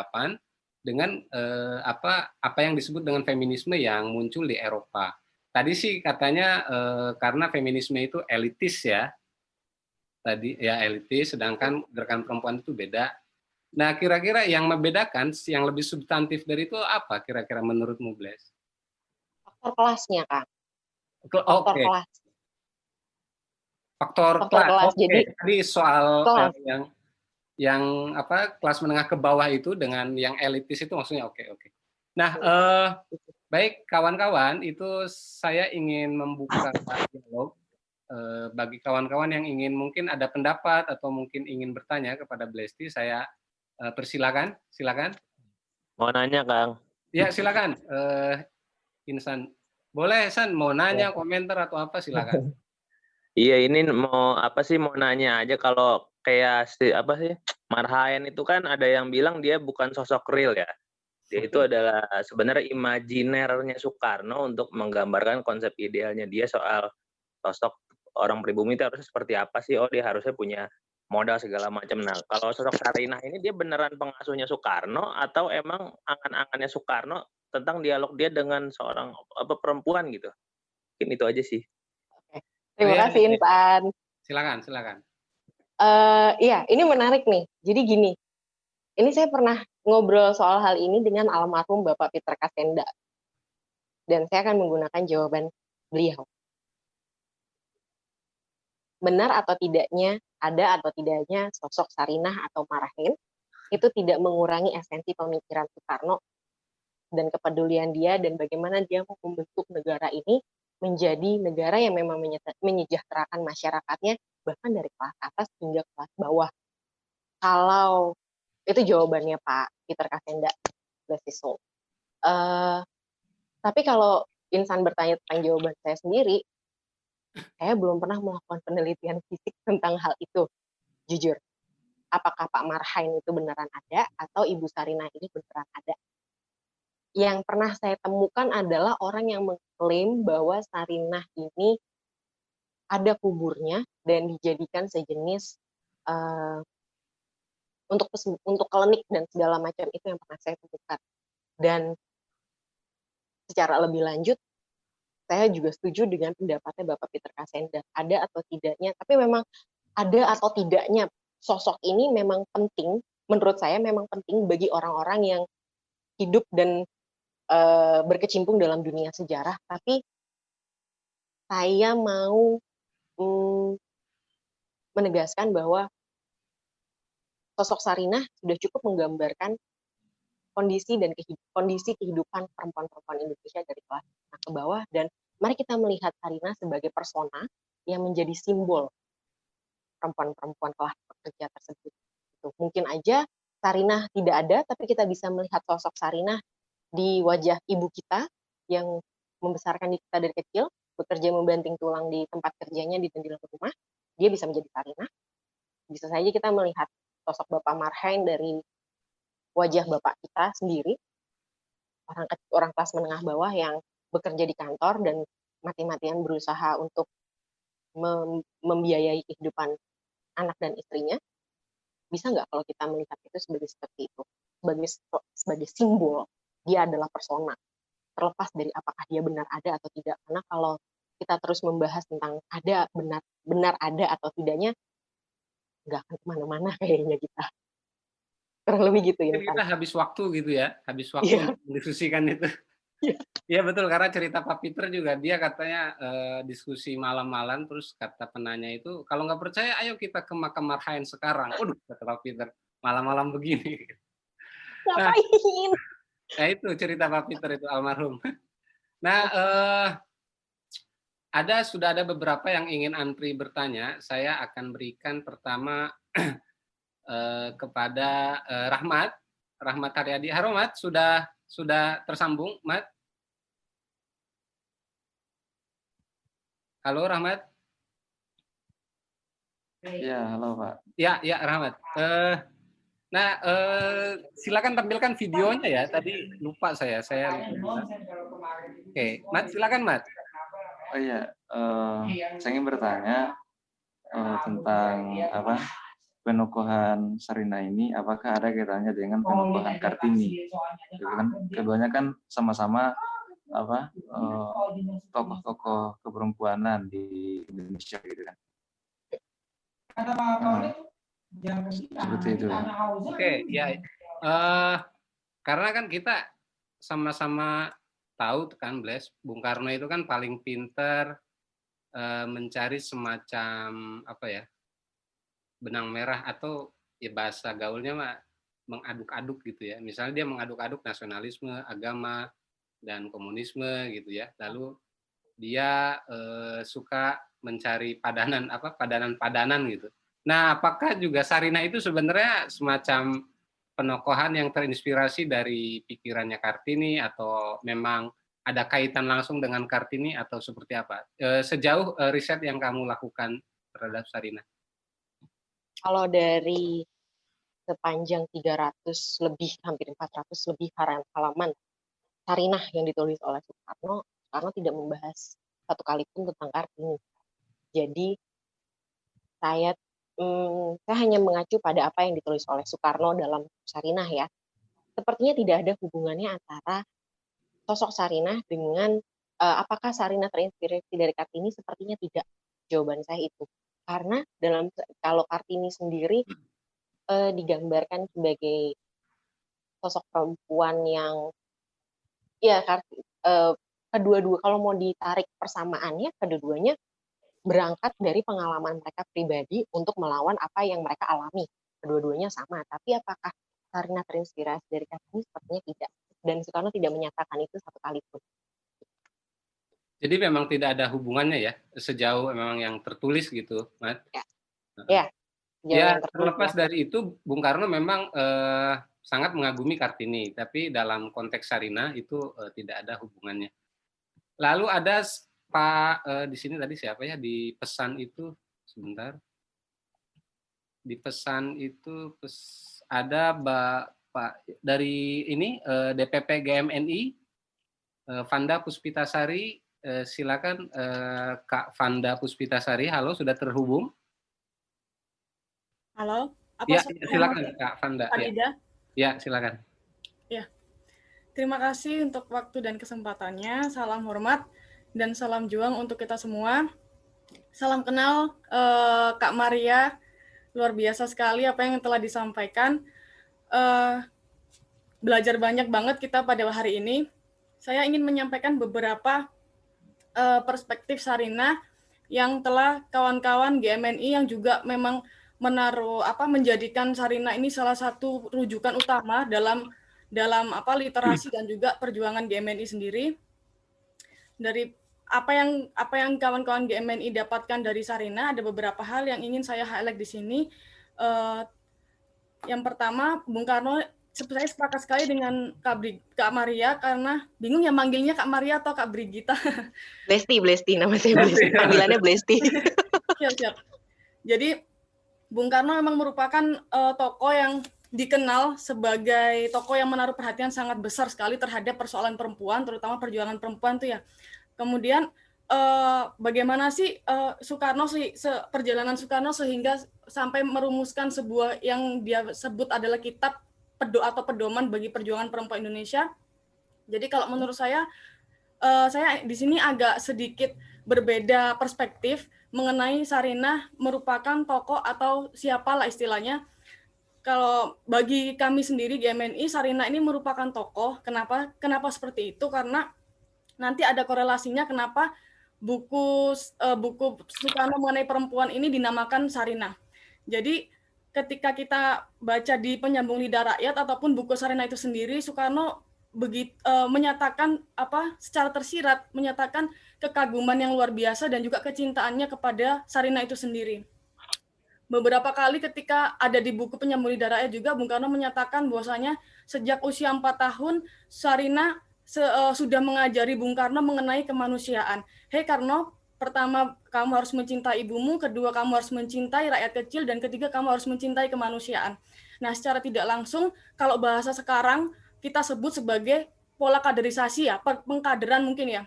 dengan eh, apa apa yang disebut dengan feminisme yang muncul di Eropa. Tadi sih katanya eh, karena feminisme itu elitis ya. Tadi ya elitis sedangkan gerakan perempuan itu beda. Nah, kira-kira yang membedakan yang lebih substantif dari itu apa kira-kira menurutmu, Bles? Faktor kelasnya, Kak. Faktor okay. kelas. Faktor, Faktor kelas. kelas. Okay. Jadi tadi soal kelas. yang yang apa kelas menengah ke bawah itu dengan yang elitis itu maksudnya oke oke. Nah, eh, baik kawan-kawan, itu saya ingin membuka dialog eh, bagi kawan-kawan yang ingin mungkin ada pendapat atau mungkin ingin bertanya kepada Blesti, saya eh, persilakan, silakan. Mau nanya, Kang. Ya, silakan. Eh, Insan. Boleh, San, mau nanya, komentar atau apa silakan. Iya, ini mau apa sih mau nanya aja kalau kayak si, apa sih Marhaen itu kan ada yang bilang dia bukan sosok real ya. Dia itu adalah sebenarnya imajinernya Soekarno untuk menggambarkan konsep idealnya dia soal sosok orang pribumi itu harusnya seperti apa sih? Oh dia harusnya punya modal segala macam. Nah kalau sosok Sarinah ini dia beneran pengasuhnya Soekarno atau emang angan-angannya Soekarno tentang dialog dia dengan seorang apa perempuan gitu? Mungkin itu aja sih. Terima Iya, kasih iya. Intan. Silakan, silakan. Eh, iya, ini menarik nih. Jadi gini, ini saya pernah ngobrol soal hal ini dengan almarhum Bapak Peter Kasenda. Dan saya akan menggunakan jawaban beliau. Benar atau tidaknya, ada atau tidaknya sosok Sarinah atau Marahin, itu tidak mengurangi esensi pemikiran Soekarno dan kepedulian dia dan bagaimana dia membentuk negara ini menjadi negara yang memang menyejahterakan masyarakatnya bahkan dari kelas atas hingga kelas bawah. Kalau itu jawabannya Pak Peter his soul. Eh, tapi kalau insan bertanya tentang jawaban saya sendiri, saya belum pernah melakukan penelitian fisik tentang hal itu, jujur. Apakah Pak Marhain itu beneran ada atau Ibu Sarina ini beneran ada? Yang pernah saya temukan adalah orang yang mengklaim bahwa Sarinah ini ada kuburnya dan dijadikan sejenis eh, untuk untuk klinik dan segala macam itu yang pernah saya temukan. Dan secara lebih lanjut, saya juga setuju dengan pendapatnya Bapak Peter Kasenda. Ada atau tidaknya, tapi memang ada atau tidaknya sosok ini memang penting, menurut saya memang penting bagi orang-orang yang hidup dan eh, berkecimpung dalam dunia sejarah. Tapi saya mau mm, menegaskan bahwa sosok Sarinah sudah cukup menggambarkan kondisi dan kehid- kondisi kehidupan perempuan-perempuan Indonesia dari kelas menengah ke bawah dan mari kita melihat Sarinah sebagai persona yang menjadi simbol perempuan-perempuan kelas pekerja tersebut. Gitu. Mungkin aja Sarinah tidak ada, tapi kita bisa melihat sosok Sarinah di wajah ibu kita yang membesarkan kita dari kecil, bekerja membanting tulang di tempat kerjanya di di dalam rumah, dia bisa menjadi Sarinah. Bisa saja kita melihat sosok Bapak Marhain dari wajah Bapak kita sendiri, orang orang kelas menengah bawah yang bekerja di kantor dan mati-matian berusaha untuk mem- membiayai kehidupan anak dan istrinya. Bisa nggak kalau kita melihat itu sebagai seperti itu, sebagai sebagai simbol dia adalah persona, terlepas dari apakah dia benar ada atau tidak. Karena kalau kita terus membahas tentang ada benar benar ada atau tidaknya, nggak akan ke mana-mana kayaknya kita. Kurang lebih gitu ya. Kita habis waktu gitu ya, habis waktu Iya. untuk mendiskusikan itu. Iya. Iya betul karena cerita Pak Peter juga dia katanya eh, diskusi malam-malam terus kata penanya itu kalau nggak percaya ayo kita ke makam Marhain sekarang. Waduh kata Pak Peter malam-malam begini. Ngapain? Nah itu cerita Pak Peter itu almarhum. Nah eh, ada sudah ada beberapa yang ingin antri bertanya. Saya akan berikan pertama eh, kepada eh, Rahmat, Rahmat Haryadi. Haromat sudah sudah tersambung, Mat? Halo Rahmat. Ya, halo Pak. Ya, ya Rahmat. Eh, nah, eh, silakan tampilkan videonya ya. Tadi lupa saya. Saya. Oke, Mat, silakan Mat. Oh iya, eh, saya ingin bertanya eh, tentang apa penukuhan Sarina ini, apakah ada kaitannya dengan penukuhan Kartini? Itu kan keduanya kan sama-sama apa eh, tokoh-tokoh keperempuanan di Indonesia gitu kan. Nah, seperti itu. Oke, ya. Eh, karena kan kita sama-sama tahu kan, Bles, Bung Karno itu kan paling pinter eh, mencari semacam apa ya benang merah atau ya bahasa gaulnya mah mengaduk-aduk gitu ya. Misalnya dia mengaduk-aduk nasionalisme, agama, dan komunisme gitu ya. Lalu dia eh, suka mencari padanan apa padanan-padanan gitu. Nah, apakah juga Sarina itu sebenarnya semacam penokohan yang terinspirasi dari pikirannya Kartini atau memang ada kaitan langsung dengan Kartini atau seperti apa? E, sejauh e, riset yang kamu lakukan terhadap Sarina? Kalau dari sepanjang 300 lebih, hampir 400 lebih halaman Sarinah yang ditulis oleh Soekarno, Soekarno tidak membahas satu kali pun tentang Kartini. Jadi saya hmm, saya hanya mengacu pada apa yang ditulis oleh Soekarno dalam Sarinah ya. Sepertinya tidak ada hubungannya antara sosok Sarinah dengan uh, apakah Sarinah terinspirasi dari Kartini? Sepertinya tidak. Jawaban saya itu. Karena dalam kalau Kartini sendiri uh, digambarkan sebagai sosok perempuan yang ya uh, kedua-dua kalau mau ditarik persamaannya kedua-duanya berangkat dari pengalaman mereka pribadi untuk melawan apa yang mereka alami. Kedua-duanya sama, tapi apakah karena terinspirasi dari Kartini? Sepertinya tidak. Dan Soekarno tidak menyatakan itu satu kali pun. Jadi memang tidak ada hubungannya ya, sejauh memang yang tertulis gitu, Mat? Ya, ya, ya terlepas ya. dari itu, Bung Karno memang eh, sangat mengagumi Kartini, tapi dalam konteks Sarina itu eh, tidak ada hubungannya. Lalu ada Pak eh, di sini tadi siapa ya di pesan itu sebentar. Di pesan itu pes, ada Bapak dari ini eh, DPP GMNI eh, Vanda Puspitasari eh, silakan eh, Kak Vanda Puspitasari halo sudah terhubung. Halo, apa ya, silakan Kak Vanda. Ya. ya, silakan. Ya. Terima kasih untuk waktu dan kesempatannya. Salam hormat dan salam juang untuk kita semua. Salam kenal uh, Kak Maria, luar biasa sekali apa yang telah disampaikan. Uh, belajar banyak banget kita pada hari ini. Saya ingin menyampaikan beberapa uh, perspektif Sarina yang telah kawan-kawan GMNI yang juga memang menaruh apa menjadikan Sarina ini salah satu rujukan utama dalam dalam apa literasi dan juga perjuangan GMNI sendiri dari apa yang apa yang kawan-kawan GMNI dapatkan dari Sarina ada beberapa hal yang ingin saya highlight di sini. Uh, yang pertama, Bung Karno saya sepakat sekali dengan Kak, Bri, Kak Maria karena bingung ya manggilnya Kak Maria atau Kak Brigita. Blesti, Blesti nama saya Blesti. Panggilannya Blesti. siap, siap. Jadi Bung Karno memang merupakan uh, tokoh yang dikenal sebagai tokoh yang menaruh perhatian sangat besar sekali terhadap persoalan perempuan, terutama perjuangan perempuan tuh ya. Kemudian uh, bagaimana sih uh, Soekarno se perjalanan Soekarno sehingga sampai merumuskan sebuah yang dia sebut adalah kitab pedo atau pedoman bagi perjuangan perempuan Indonesia. Jadi kalau menurut saya uh, saya di sini agak sedikit berbeda perspektif mengenai Sarinah merupakan tokoh atau siapalah istilahnya. Kalau bagi kami sendiri GMNI, Sarina ini merupakan tokoh. Kenapa? Kenapa seperti itu? Karena nanti ada korelasinya kenapa buku uh, buku Soekarno mengenai perempuan ini dinamakan Sarina. Jadi ketika kita baca di penyambung lidah rakyat ataupun buku Sarina itu sendiri, Soekarno begitu uh, menyatakan apa secara tersirat menyatakan kekaguman yang luar biasa dan juga kecintaannya kepada Sarina itu sendiri. Beberapa kali ketika ada di buku penyambung lidah rakyat juga Bung Karno menyatakan bahwasanya sejak usia empat tahun Sarina se, uh, sudah mengajari Bung Karno mengenai kemanusiaan. Hei Karno, pertama kamu harus mencintai ibumu, kedua kamu harus mencintai rakyat kecil, dan ketiga kamu harus mencintai kemanusiaan. Nah, secara tidak langsung, kalau bahasa sekarang kita sebut sebagai pola kaderisasi ya, pengkaderan mungkin ya.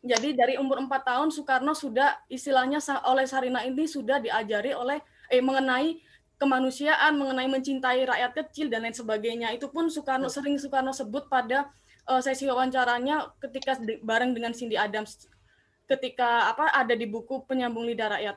Jadi dari umur 4 tahun Soekarno sudah istilahnya oleh Sarina ini sudah diajari oleh eh mengenai kemanusiaan, mengenai mencintai rakyat kecil dan lain sebagainya. Itu pun Soekarno sering Soekarno sebut pada uh, sesi wawancaranya ketika bareng dengan Cindy Adams ketika apa ada di buku penyambung lidah rakyat.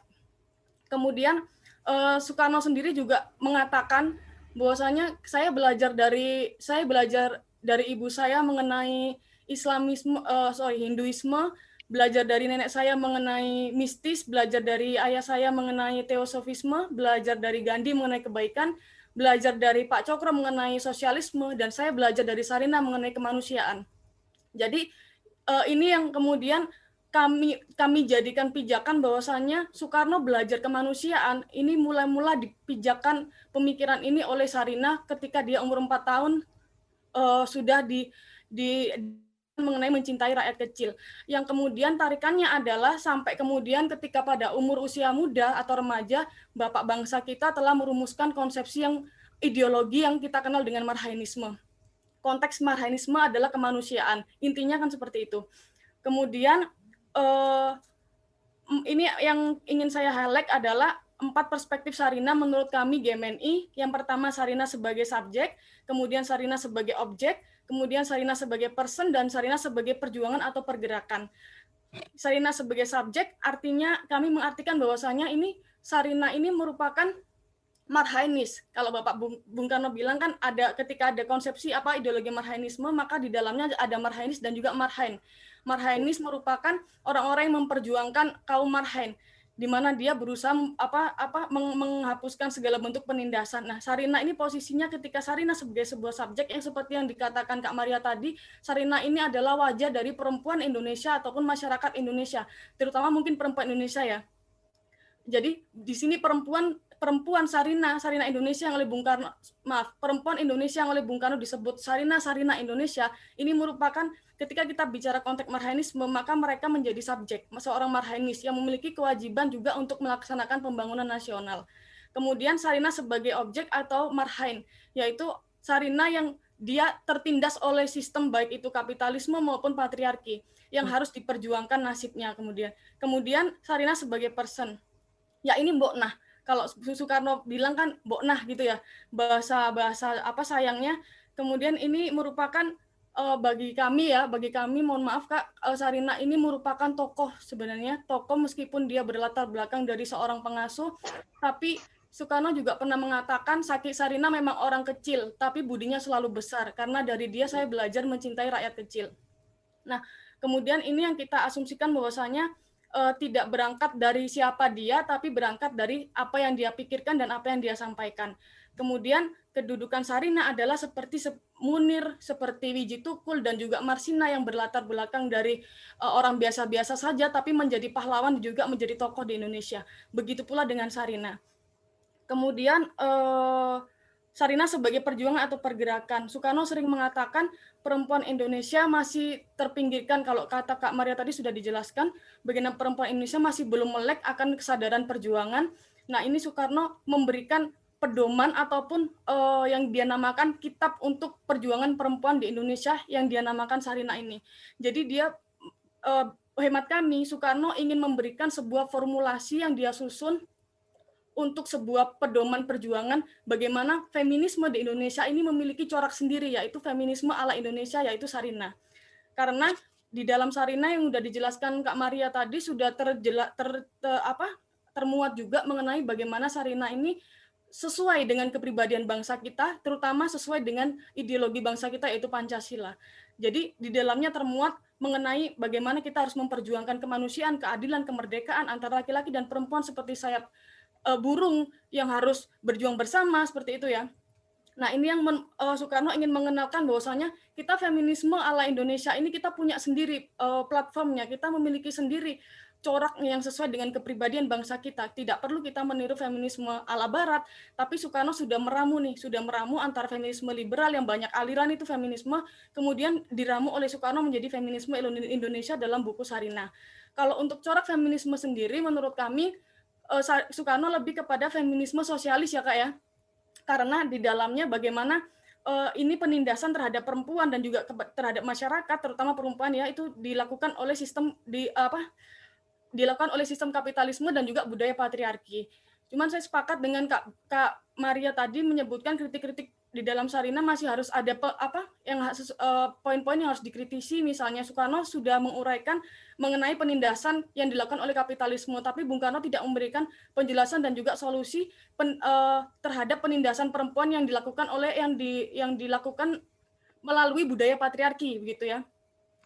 Kemudian uh, Soekarno sendiri juga mengatakan bahwasanya saya belajar dari saya belajar dari ibu saya mengenai Islamisme uh, sorry Hinduisme belajar dari nenek saya mengenai mistis, belajar dari ayah saya mengenai teosofisme, belajar dari Gandhi mengenai kebaikan, belajar dari Pak Cokro mengenai sosialisme dan saya belajar dari Sarina mengenai kemanusiaan. Jadi uh, ini yang kemudian kami kami jadikan pijakan bahwasannya Soekarno belajar kemanusiaan ini mulai-mula dipijakan pemikiran ini oleh Sarina ketika dia umur 4 tahun uh, sudah di di mengenai mencintai rakyat kecil. Yang kemudian tarikannya adalah sampai kemudian ketika pada umur usia muda atau remaja, Bapak bangsa kita telah merumuskan konsepsi yang ideologi yang kita kenal dengan marhainisme. Konteks marhainisme adalah kemanusiaan. Intinya kan seperti itu. Kemudian eh, ini yang ingin saya highlight adalah empat perspektif Sarina menurut kami GMNI. Yang pertama Sarina sebagai subjek, kemudian Sarina sebagai objek, kemudian Sarina sebagai person, dan Sarina sebagai perjuangan atau pergerakan. Sarina sebagai subjek artinya kami mengartikan bahwasanya ini Sarina ini merupakan marhainis. Kalau Bapak Bung Karno bilang kan ada ketika ada konsepsi apa ideologi marhainisme maka di dalamnya ada marhainis dan juga marhain. Marhainis merupakan orang-orang yang memperjuangkan kaum marhain di mana dia berusaha apa apa menghapuskan segala bentuk penindasan. Nah, Sarina ini posisinya ketika Sarina sebagai sebuah subjek yang seperti yang dikatakan Kak Maria tadi, Sarina ini adalah wajah dari perempuan Indonesia ataupun masyarakat Indonesia, terutama mungkin perempuan Indonesia ya. Jadi di sini perempuan perempuan Sarina, Sarina Indonesia yang oleh Bung Karno, maaf, perempuan Indonesia yang oleh Bung Karno disebut Sarina Sarina Indonesia ini merupakan ketika kita bicara konteks marhainisme, maka mereka menjadi subjek, seorang marhainis yang memiliki kewajiban juga untuk melaksanakan pembangunan nasional. Kemudian Sarina sebagai objek atau marhain, yaitu Sarina yang dia tertindas oleh sistem baik itu kapitalisme maupun patriarki yang hmm. harus diperjuangkan nasibnya kemudian. Kemudian Sarina sebagai person. Ya ini Mbok Nah. Kalau Soekarno bilang kan Mbok Nah gitu ya. Bahasa bahasa apa sayangnya. Kemudian ini merupakan uh, bagi kami ya, bagi kami mohon maaf Kak, uh, Sarina ini merupakan tokoh sebenarnya, tokoh meskipun dia berlatar belakang dari seorang pengasuh, tapi Soekarno juga pernah mengatakan Sakit Sarina memang orang kecil, tapi budinya selalu besar karena dari dia saya belajar mencintai rakyat kecil. Nah, kemudian ini yang kita asumsikan bahwasanya uh, tidak berangkat dari siapa dia, tapi berangkat dari apa yang dia pikirkan dan apa yang dia sampaikan. Kemudian kedudukan Sarina adalah seperti Munir, seperti Wiji Tukul, dan juga Marsina yang berlatar belakang dari uh, orang biasa-biasa saja, tapi menjadi pahlawan juga menjadi tokoh di Indonesia. Begitu pula dengan Sarina. Kemudian uh, Sarina sebagai perjuangan atau pergerakan. Soekarno sering mengatakan perempuan Indonesia masih terpinggirkan kalau kata Kak Maria tadi sudah dijelaskan bagaimana perempuan Indonesia masih belum melek akan kesadaran perjuangan. Nah, ini Soekarno memberikan pedoman ataupun uh, yang dia namakan kitab untuk perjuangan perempuan di Indonesia yang dia namakan Sarina ini. Jadi dia uh, hemat kami Soekarno ingin memberikan sebuah formulasi yang dia susun untuk sebuah pedoman perjuangan bagaimana feminisme di Indonesia ini memiliki corak sendiri yaitu feminisme ala Indonesia yaitu Sarina. Karena di dalam Sarina yang sudah dijelaskan Kak Maria tadi sudah terjela, ter, ter, apa termuat juga mengenai bagaimana Sarina ini sesuai dengan kepribadian bangsa kita, terutama sesuai dengan ideologi bangsa kita yaitu Pancasila. Jadi di dalamnya termuat mengenai bagaimana kita harus memperjuangkan kemanusiaan, keadilan, kemerdekaan antara laki-laki dan perempuan seperti sayap uh, burung yang harus berjuang bersama seperti itu ya. Nah ini yang men, uh, Soekarno ingin mengenalkan bahwasanya kita feminisme ala Indonesia ini kita punya sendiri uh, platformnya, kita memiliki sendiri corak yang sesuai dengan kepribadian bangsa kita. Tidak perlu kita meniru feminisme ala barat, tapi Soekarno sudah meramu nih, sudah meramu antara feminisme liberal yang banyak aliran itu feminisme, kemudian diramu oleh Soekarno menjadi feminisme Indonesia dalam buku Sarina. Kalau untuk corak feminisme sendiri, menurut kami eh, Soekarno lebih kepada feminisme sosialis ya kak ya, karena di dalamnya bagaimana uh, ini penindasan terhadap perempuan dan juga terhadap masyarakat terutama perempuan ya itu dilakukan oleh sistem di apa dilakukan oleh sistem kapitalisme dan juga budaya patriarki. Cuman saya sepakat dengan Kak, Kak Maria tadi menyebutkan kritik-kritik di dalam Sarina masih harus ada pe, apa yang uh, poin-poin yang harus dikritisi. Misalnya Soekarno sudah menguraikan mengenai penindasan yang dilakukan oleh kapitalisme tapi Bung Karno tidak memberikan penjelasan dan juga solusi pen, uh, terhadap penindasan perempuan yang dilakukan oleh yang di yang dilakukan melalui budaya patriarki begitu ya.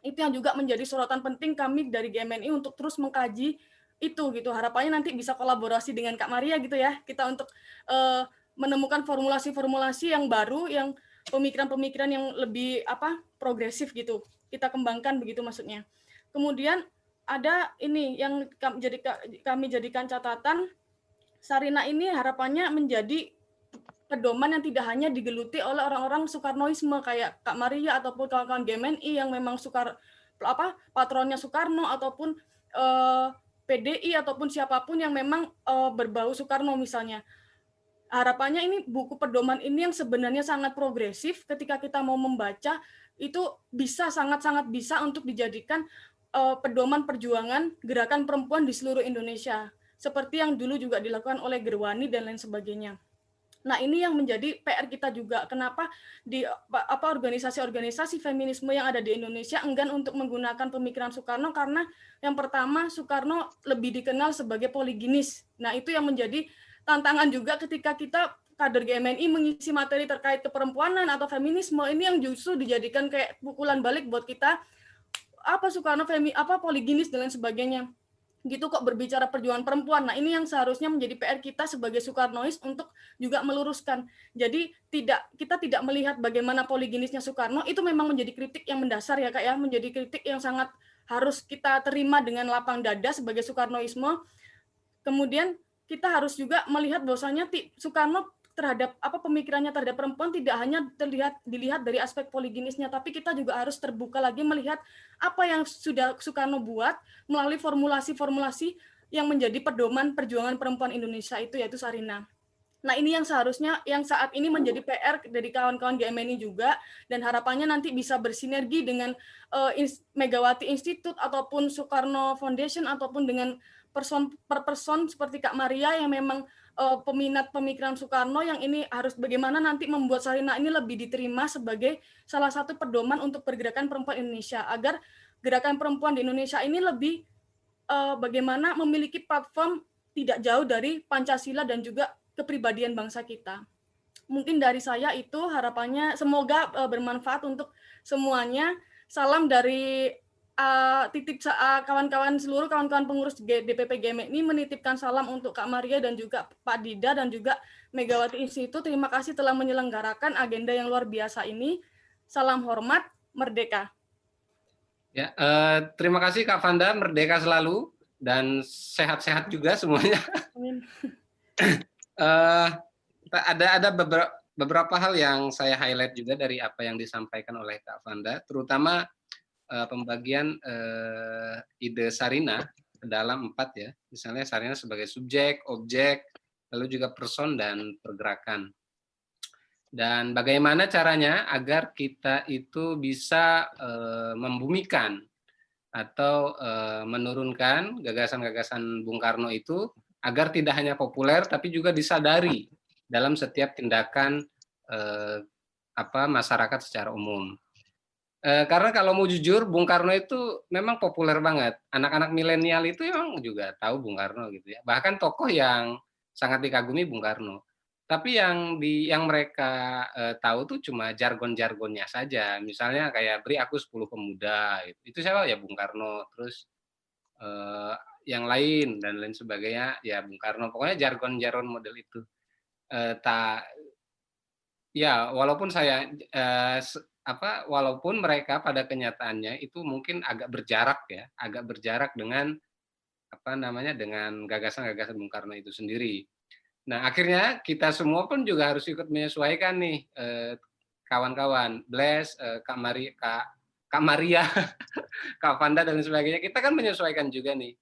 Itu yang juga menjadi sorotan penting kami dari GMNI untuk terus mengkaji itu gitu. Harapannya nanti bisa kolaborasi dengan Kak Maria gitu ya. Kita untuk uh, menemukan formulasi-formulasi yang baru yang pemikiran-pemikiran yang lebih apa progresif gitu. Kita kembangkan begitu maksudnya. Kemudian ada ini yang kami, jadi, kami jadikan catatan Sarina ini harapannya menjadi pedoman yang tidak hanya digeluti oleh orang-orang Soekarnoisme kayak Kak Maria ataupun kawan-kawan GMNI yang memang sukar apa patronnya Soekarno ataupun eh, PDI ataupun siapa pun yang memang eh, berbau Soekarno misalnya harapannya ini buku pedoman ini yang sebenarnya sangat progresif ketika kita mau membaca itu bisa sangat-sangat bisa untuk dijadikan uh, pedoman perjuangan gerakan perempuan di seluruh Indonesia seperti yang dulu juga dilakukan oleh Gerwani dan lain sebagainya. Nah, ini yang menjadi PR kita juga. Kenapa di apa organisasi-organisasi feminisme yang ada di Indonesia enggan untuk menggunakan pemikiran Soekarno karena yang pertama Soekarno lebih dikenal sebagai poliginis. Nah, itu yang menjadi tantangan juga ketika kita kader GMNI mengisi materi terkait keperempuanan atau feminisme ini yang justru dijadikan kayak pukulan balik buat kita apa Soekarno femi apa poliginis dan lain sebagainya gitu kok berbicara perjuangan perempuan. Nah, ini yang seharusnya menjadi PR kita sebagai Soekarnois untuk juga meluruskan. Jadi tidak kita tidak melihat bagaimana poliginisnya Soekarno itu memang menjadi kritik yang mendasar ya Kak ya, menjadi kritik yang sangat harus kita terima dengan lapang dada sebagai Soekarnoisme. Kemudian kita harus juga melihat bahwasanya Soekarno terhadap apa pemikirannya terhadap perempuan tidak hanya terlihat dilihat dari aspek poliginisnya tapi kita juga harus terbuka lagi melihat apa yang sudah Soekarno buat melalui formulasi-formulasi yang menjadi pedoman perjuangan perempuan Indonesia itu yaitu Sarina. Nah, ini yang seharusnya yang saat ini menjadi PR dari kawan-kawan GMNI juga dan harapannya nanti bisa bersinergi dengan uh, Megawati Institute ataupun Soekarno Foundation ataupun dengan person per person seperti Kak Maria yang memang uh, peminat pemikiran Soekarno yang ini harus bagaimana nanti membuat Sarina ini lebih diterima sebagai salah satu pedoman untuk pergerakan perempuan Indonesia agar gerakan perempuan di Indonesia ini lebih uh, bagaimana memiliki platform tidak jauh dari Pancasila dan juga kepribadian bangsa kita. Mungkin dari saya itu harapannya semoga uh, bermanfaat untuk semuanya. Salam dari uh, titip uh, kawan-kawan seluruh kawan-kawan pengurus DPP GM ini menitipkan salam untuk Kak Maria dan juga Pak Dida dan juga Megawati Institut. Terima kasih telah menyelenggarakan agenda yang luar biasa ini. Salam hormat, merdeka. Ya, uh, terima kasih Kak Fanda, merdeka selalu dan sehat-sehat juga semuanya. uh, ada ada beberapa beberapa hal yang saya highlight juga dari apa yang disampaikan oleh Kak Fanda, terutama uh, pembagian uh, ide Sarina ke dalam empat ya. Misalnya Sarina sebagai subjek, objek, lalu juga person dan pergerakan. Dan bagaimana caranya agar kita itu bisa uh, membumikan atau uh, menurunkan gagasan-gagasan Bung Karno itu agar tidak hanya populer tapi juga disadari dalam setiap tindakan uh, apa masyarakat secara umum. Eh, karena kalau mau jujur, Bung Karno itu memang populer banget. Anak-anak milenial itu memang juga tahu Bung Karno gitu ya. Bahkan tokoh yang sangat dikagumi Bung Karno. Tapi yang di yang mereka eh, tahu tuh cuma jargon-jargonnya saja. Misalnya kayak beri aku 10 pemuda gitu. Itu siapa ya Bung Karno. Terus eh, yang lain dan lain sebagainya ya Bung Karno. Pokoknya jargon-jargon model itu. Eh, tak ya walaupun saya eh, apa walaupun mereka pada kenyataannya itu mungkin agak berjarak ya, agak berjarak dengan apa namanya dengan gagasan-gagasan Bung Karno itu sendiri. Nah, akhirnya kita semua pun juga harus ikut menyesuaikan nih eh, kawan-kawan, Bless, eh, Kak Maria, Kak Kak Maria, Kak Fanda dan sebagainya. Kita kan menyesuaikan juga nih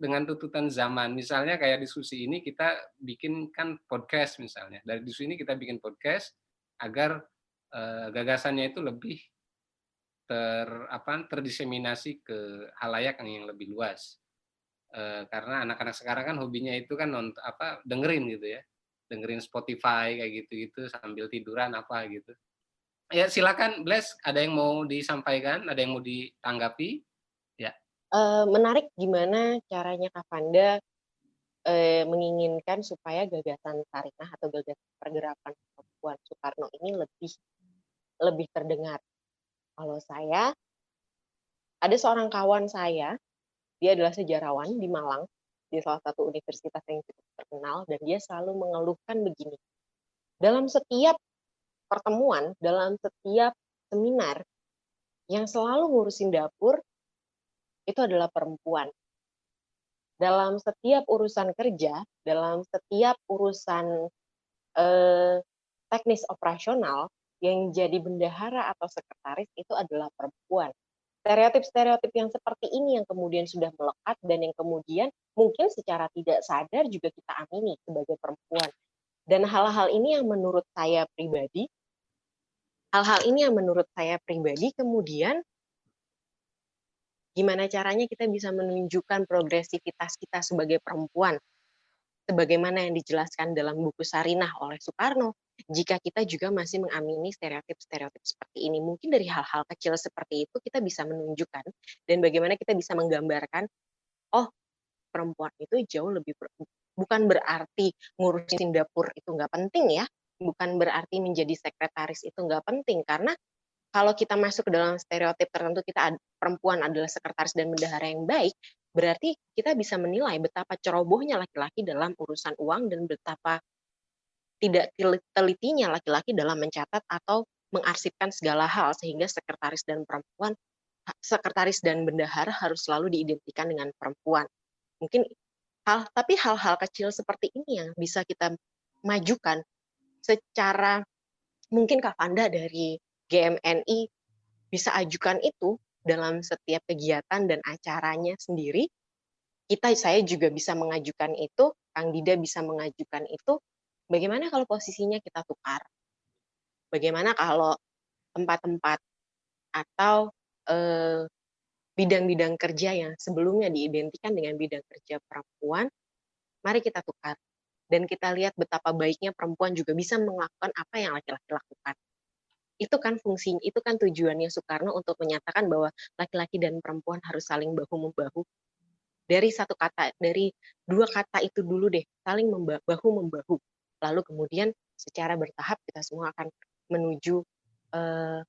dengan tuntutan zaman. Misalnya kayak diskusi ini kita bikin kan podcast misalnya. Dari diskusi ini kita bikin podcast agar uh, gagasannya itu lebih ter apa terdiseminasi ke halayak yang lebih luas. Uh, karena anak-anak sekarang kan hobinya itu kan nonton apa dengerin gitu ya. Dengerin Spotify kayak gitu-gitu sambil tiduran apa gitu. Ya silakan Bless ada yang mau disampaikan ada yang mau ditanggapi? Ya. Uh, menarik gimana caranya uh, menginginkan supaya gagasan Sarinah atau gagasan pergerakan perempuan Soekarno ini lebih lebih terdengar. Kalau saya, ada seorang kawan saya, dia adalah sejarawan di Malang, di salah satu universitas yang cukup terkenal, dan dia selalu mengeluhkan begini. dalam setiap pertemuan, dalam setiap seminar yang selalu ngurusin dapur itu adalah perempuan. Dalam setiap urusan kerja, dalam setiap urusan eh, teknis operasional, yang jadi bendahara atau sekretaris itu adalah perempuan. Stereotip-stereotip yang seperti ini yang kemudian sudah melekat dan yang kemudian mungkin secara tidak sadar juga kita amini sebagai perempuan. Dan hal-hal ini yang menurut saya pribadi, hal-hal ini yang menurut saya pribadi kemudian gimana caranya kita bisa menunjukkan progresivitas kita sebagai perempuan sebagaimana yang dijelaskan dalam buku Sarinah oleh Soekarno jika kita juga masih mengamini stereotip-stereotip seperti ini mungkin dari hal-hal kecil seperti itu kita bisa menunjukkan dan bagaimana kita bisa menggambarkan oh perempuan itu jauh lebih ber, bukan berarti ngurusin dapur itu nggak penting ya bukan berarti menjadi sekretaris itu nggak penting karena kalau kita masuk ke dalam stereotip tertentu kita perempuan adalah sekretaris dan bendahara yang baik, berarti kita bisa menilai betapa cerobohnya laki-laki dalam urusan uang dan betapa tidak telitinya laki-laki dalam mencatat atau mengarsipkan segala hal sehingga sekretaris dan perempuan sekretaris dan bendahara harus selalu diidentikan dengan perempuan. Mungkin hal tapi hal-hal kecil seperti ini yang bisa kita majukan secara mungkin Kak Fanda dari GMNI bisa ajukan itu dalam setiap kegiatan dan acaranya sendiri. Kita saya juga bisa mengajukan itu, Kang Dida bisa mengajukan itu. Bagaimana kalau posisinya kita tukar? Bagaimana kalau tempat-tempat atau bidang bidang-bidang kerja yang sebelumnya diidentikan dengan bidang kerja perempuan, mari kita tukar. Dan kita lihat betapa baiknya perempuan juga bisa melakukan apa yang laki-laki lakukan itu kan fungsinya, itu kan tujuannya Soekarno untuk menyatakan bahwa laki-laki dan perempuan harus saling bahu membahu. Dari satu kata, dari dua kata itu dulu deh, saling bahu membahu. Lalu kemudian secara bertahap kita semua akan menuju uh,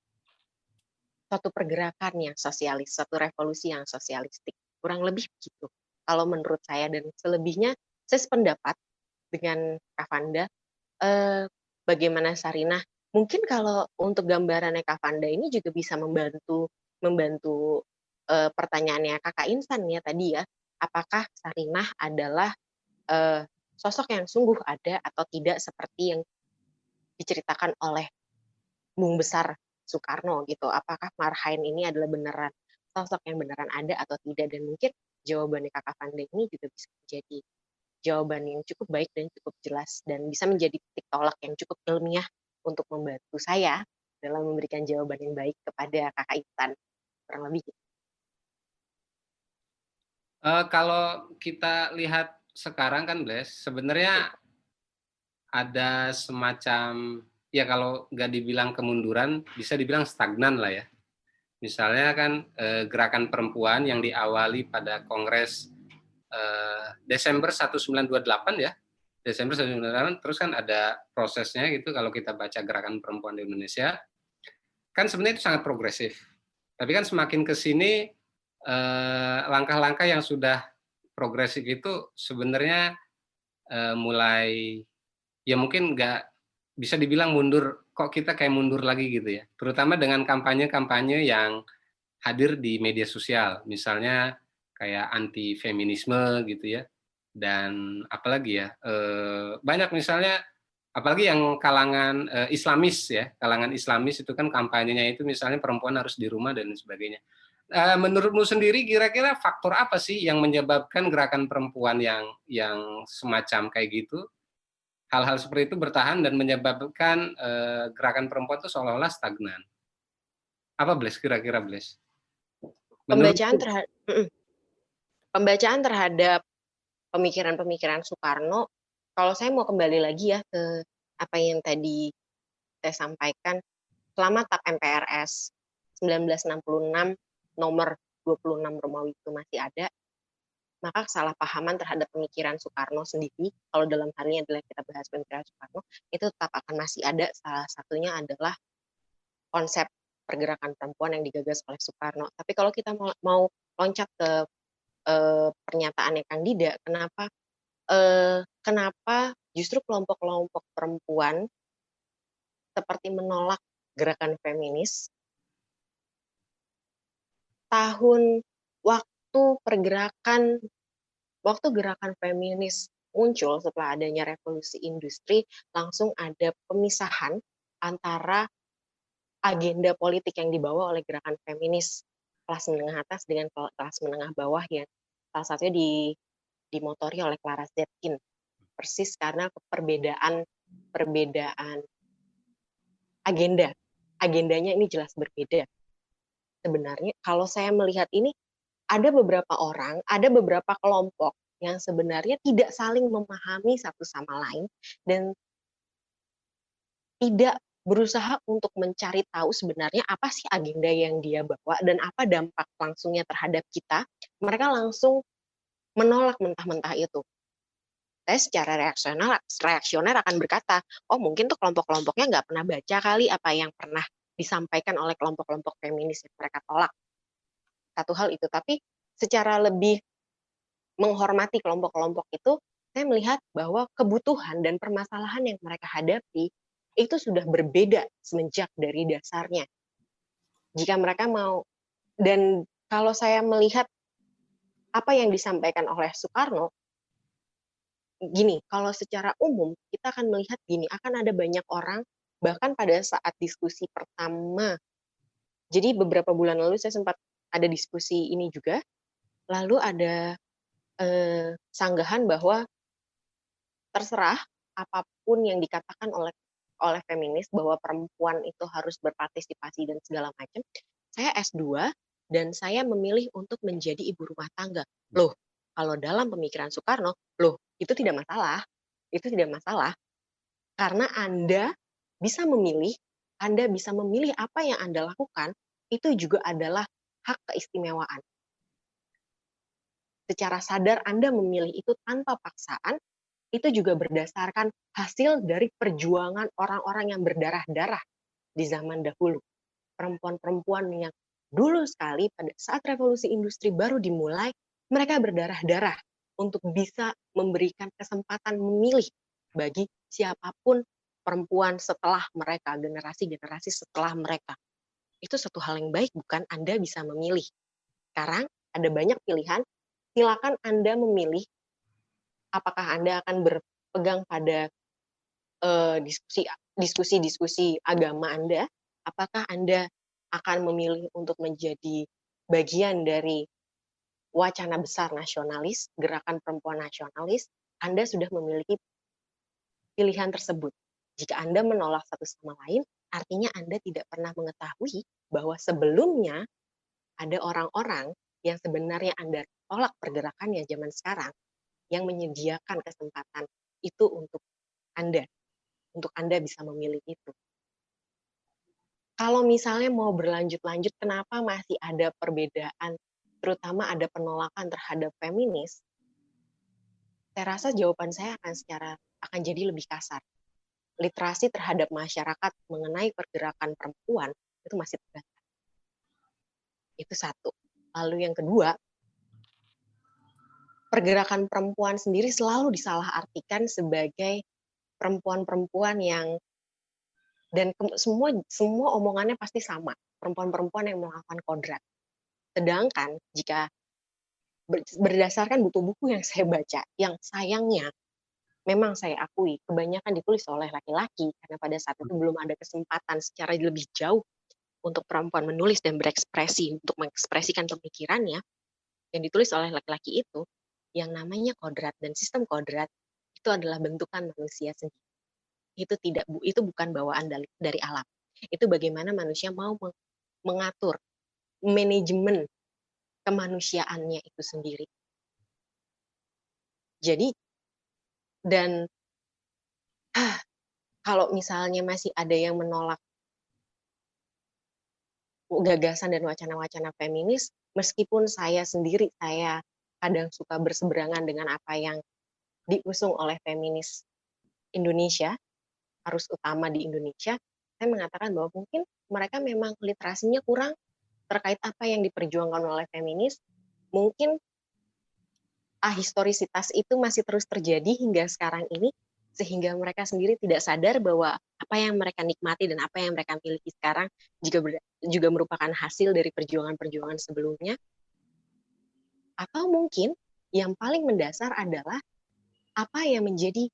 suatu pergerakan yang sosialis, suatu revolusi yang sosialistik. Kurang lebih begitu. Kalau menurut saya dan selebihnya, saya sependapat dengan Kavanda, eh, bagaimana Sarinah Mungkin kalau untuk gambarannya Kak Fanda ini juga bisa membantu membantu uh, pertanyaannya Kakak Insan ya tadi ya, apakah Sarinah adalah uh, sosok yang sungguh ada atau tidak seperti yang diceritakan oleh Bung Besar Soekarno gitu. Apakah Marhain ini adalah beneran sosok yang beneran ada atau tidak dan mungkin jawabannya Kakak Fanda ini juga bisa menjadi jawaban yang cukup baik dan cukup jelas dan bisa menjadi titik tolak yang cukup ilmiah untuk membantu saya dalam memberikan jawaban yang baik kepada kakak Intan kurang lebih uh, kalau kita lihat sekarang kan Bles sebenarnya ada semacam ya kalau nggak dibilang kemunduran bisa dibilang stagnan lah ya. Misalnya kan eh, gerakan perempuan yang diawali pada Kongres eh, Desember 1928 ya. Desember 1998 terus kan ada prosesnya gitu kalau kita baca gerakan perempuan di Indonesia. Kan sebenarnya itu sangat progresif. Tapi kan semakin ke sini eh, langkah-langkah yang sudah progresif itu sebenarnya eh, mulai ya mungkin nggak bisa dibilang mundur kok kita kayak mundur lagi gitu ya. Terutama dengan kampanye-kampanye yang hadir di media sosial. Misalnya kayak anti feminisme gitu ya. Dan apalagi ya eh, banyak misalnya apalagi yang kalangan eh, Islamis ya. Kalangan Islamis itu kan kampanyenya itu misalnya perempuan harus di rumah dan sebagainya menurutmu sendiri kira-kira faktor apa sih yang menyebabkan gerakan perempuan yang yang semacam kayak gitu? Hal-hal seperti itu bertahan dan menyebabkan gerakan perempuan itu seolah-olah stagnan. Apa Bles kira-kira Bles pembacaan terhadap pembacaan terhadap pemikiran-pemikiran Soekarno, kalau saya mau kembali lagi ya ke apa yang tadi saya sampaikan, selama TAP MPRS 1966 nomor 26 Romawi itu masih ada, maka kesalahpahaman terhadap pemikiran Soekarno sendiri, kalau dalam hal ini adalah kita bahas pemikiran Soekarno, itu tetap akan masih ada. Salah satunya adalah konsep pergerakan perempuan yang digagas oleh Soekarno. Tapi kalau kita mau, loncat ke uh, pernyataannya Kang Dida, kenapa uh, kenapa justru kelompok-kelompok perempuan seperti menolak gerakan feminis. Tahun waktu pergerakan waktu gerakan feminis muncul setelah adanya revolusi industri, langsung ada pemisahan antara agenda politik yang dibawa oleh gerakan feminis kelas menengah atas dengan kelas menengah bawah yang salah satunya di dimotori oleh Clara Zetkin. Persis karena perbedaan perbedaan agenda. Agendanya ini jelas berbeda sebenarnya kalau saya melihat ini ada beberapa orang ada beberapa kelompok yang sebenarnya tidak saling memahami satu sama lain dan tidak berusaha untuk mencari tahu sebenarnya apa sih agenda yang dia bawa dan apa dampak langsungnya terhadap kita, mereka langsung menolak mentah-mentah itu. Saya secara reaksional, reaksioner akan berkata, oh mungkin tuh kelompok-kelompoknya nggak pernah baca kali apa yang pernah disampaikan oleh kelompok-kelompok feminis yang mereka tolak. Satu hal itu, tapi secara lebih menghormati kelompok-kelompok itu, saya melihat bahwa kebutuhan dan permasalahan yang mereka hadapi itu sudah berbeda semenjak dari dasarnya. Jika mereka mau dan kalau saya melihat apa yang disampaikan oleh Soekarno, gini, kalau secara umum kita akan melihat gini, akan ada banyak orang bahkan pada saat diskusi pertama. Jadi beberapa bulan lalu saya sempat ada diskusi ini juga, lalu ada eh, sanggahan bahwa terserah apa pun yang dikatakan oleh oleh feminis bahwa perempuan itu harus berpartisipasi dan segala macam. Saya S2 dan saya memilih untuk menjadi ibu rumah tangga. Loh, kalau dalam pemikiran Soekarno, loh, itu tidak masalah. Itu tidak masalah. Karena Anda bisa memilih, Anda bisa memilih apa yang Anda lakukan, itu juga adalah hak keistimewaan. Secara sadar Anda memilih itu tanpa paksaan, itu juga berdasarkan hasil dari perjuangan orang-orang yang berdarah-darah di zaman dahulu. Perempuan-perempuan yang dulu sekali pada saat revolusi industri baru dimulai, mereka berdarah-darah untuk bisa memberikan kesempatan memilih bagi siapa pun perempuan setelah mereka, generasi-generasi setelah mereka. Itu satu hal yang baik, bukan Anda bisa memilih. Sekarang ada banyak pilihan, silakan Anda memilih apakah Anda akan berpegang pada uh, diskusi diskusi-diskusi agama Anda? Apakah Anda akan memilih untuk menjadi bagian dari wacana besar nasionalis, gerakan perempuan nasionalis? Anda sudah memiliki pilihan tersebut. Jika Anda menolak satu sama lain, artinya Anda tidak pernah mengetahui bahwa sebelumnya ada orang-orang yang sebenarnya Anda tolak pergerakannya zaman sekarang yang menyediakan kesempatan itu untuk Anda, untuk Anda bisa memilih itu. Kalau misalnya mau berlanjut-lanjut, kenapa masih ada perbedaan, terutama ada penolakan terhadap feminis? Saya rasa jawaban saya akan secara akan jadi lebih kasar. Literasi terhadap masyarakat mengenai pergerakan perempuan itu masih terbatas. Itu satu. Lalu yang kedua, pergerakan perempuan sendiri selalu disalahartikan sebagai perempuan-perempuan yang dan semua semua omongannya pasti sama perempuan-perempuan yang melakukan kodrat. Sedangkan jika berdasarkan buku-buku yang saya baca, yang sayangnya memang saya akui kebanyakan ditulis oleh laki-laki karena pada saat itu belum ada kesempatan secara lebih jauh untuk perempuan menulis dan berekspresi untuk mengekspresikan pemikirannya yang ditulis oleh laki-laki itu yang namanya kodrat dan sistem kodrat itu adalah bentukan manusia sendiri. Itu tidak itu bukan bawaan dari, dari alam. Itu bagaimana manusia mau mengatur manajemen kemanusiaannya itu sendiri. Jadi dan ah, kalau misalnya masih ada yang menolak gagasan dan wacana-wacana feminis, meskipun saya sendiri saya kadang suka berseberangan dengan apa yang diusung oleh feminis Indonesia, harus utama di Indonesia, saya mengatakan bahwa mungkin mereka memang literasinya kurang terkait apa yang diperjuangkan oleh feminis. Mungkin ahistorisitas itu masih terus terjadi hingga sekarang ini, sehingga mereka sendiri tidak sadar bahwa apa yang mereka nikmati dan apa yang mereka miliki sekarang juga ber, juga merupakan hasil dari perjuangan-perjuangan sebelumnya. Atau mungkin yang paling mendasar adalah apa yang menjadi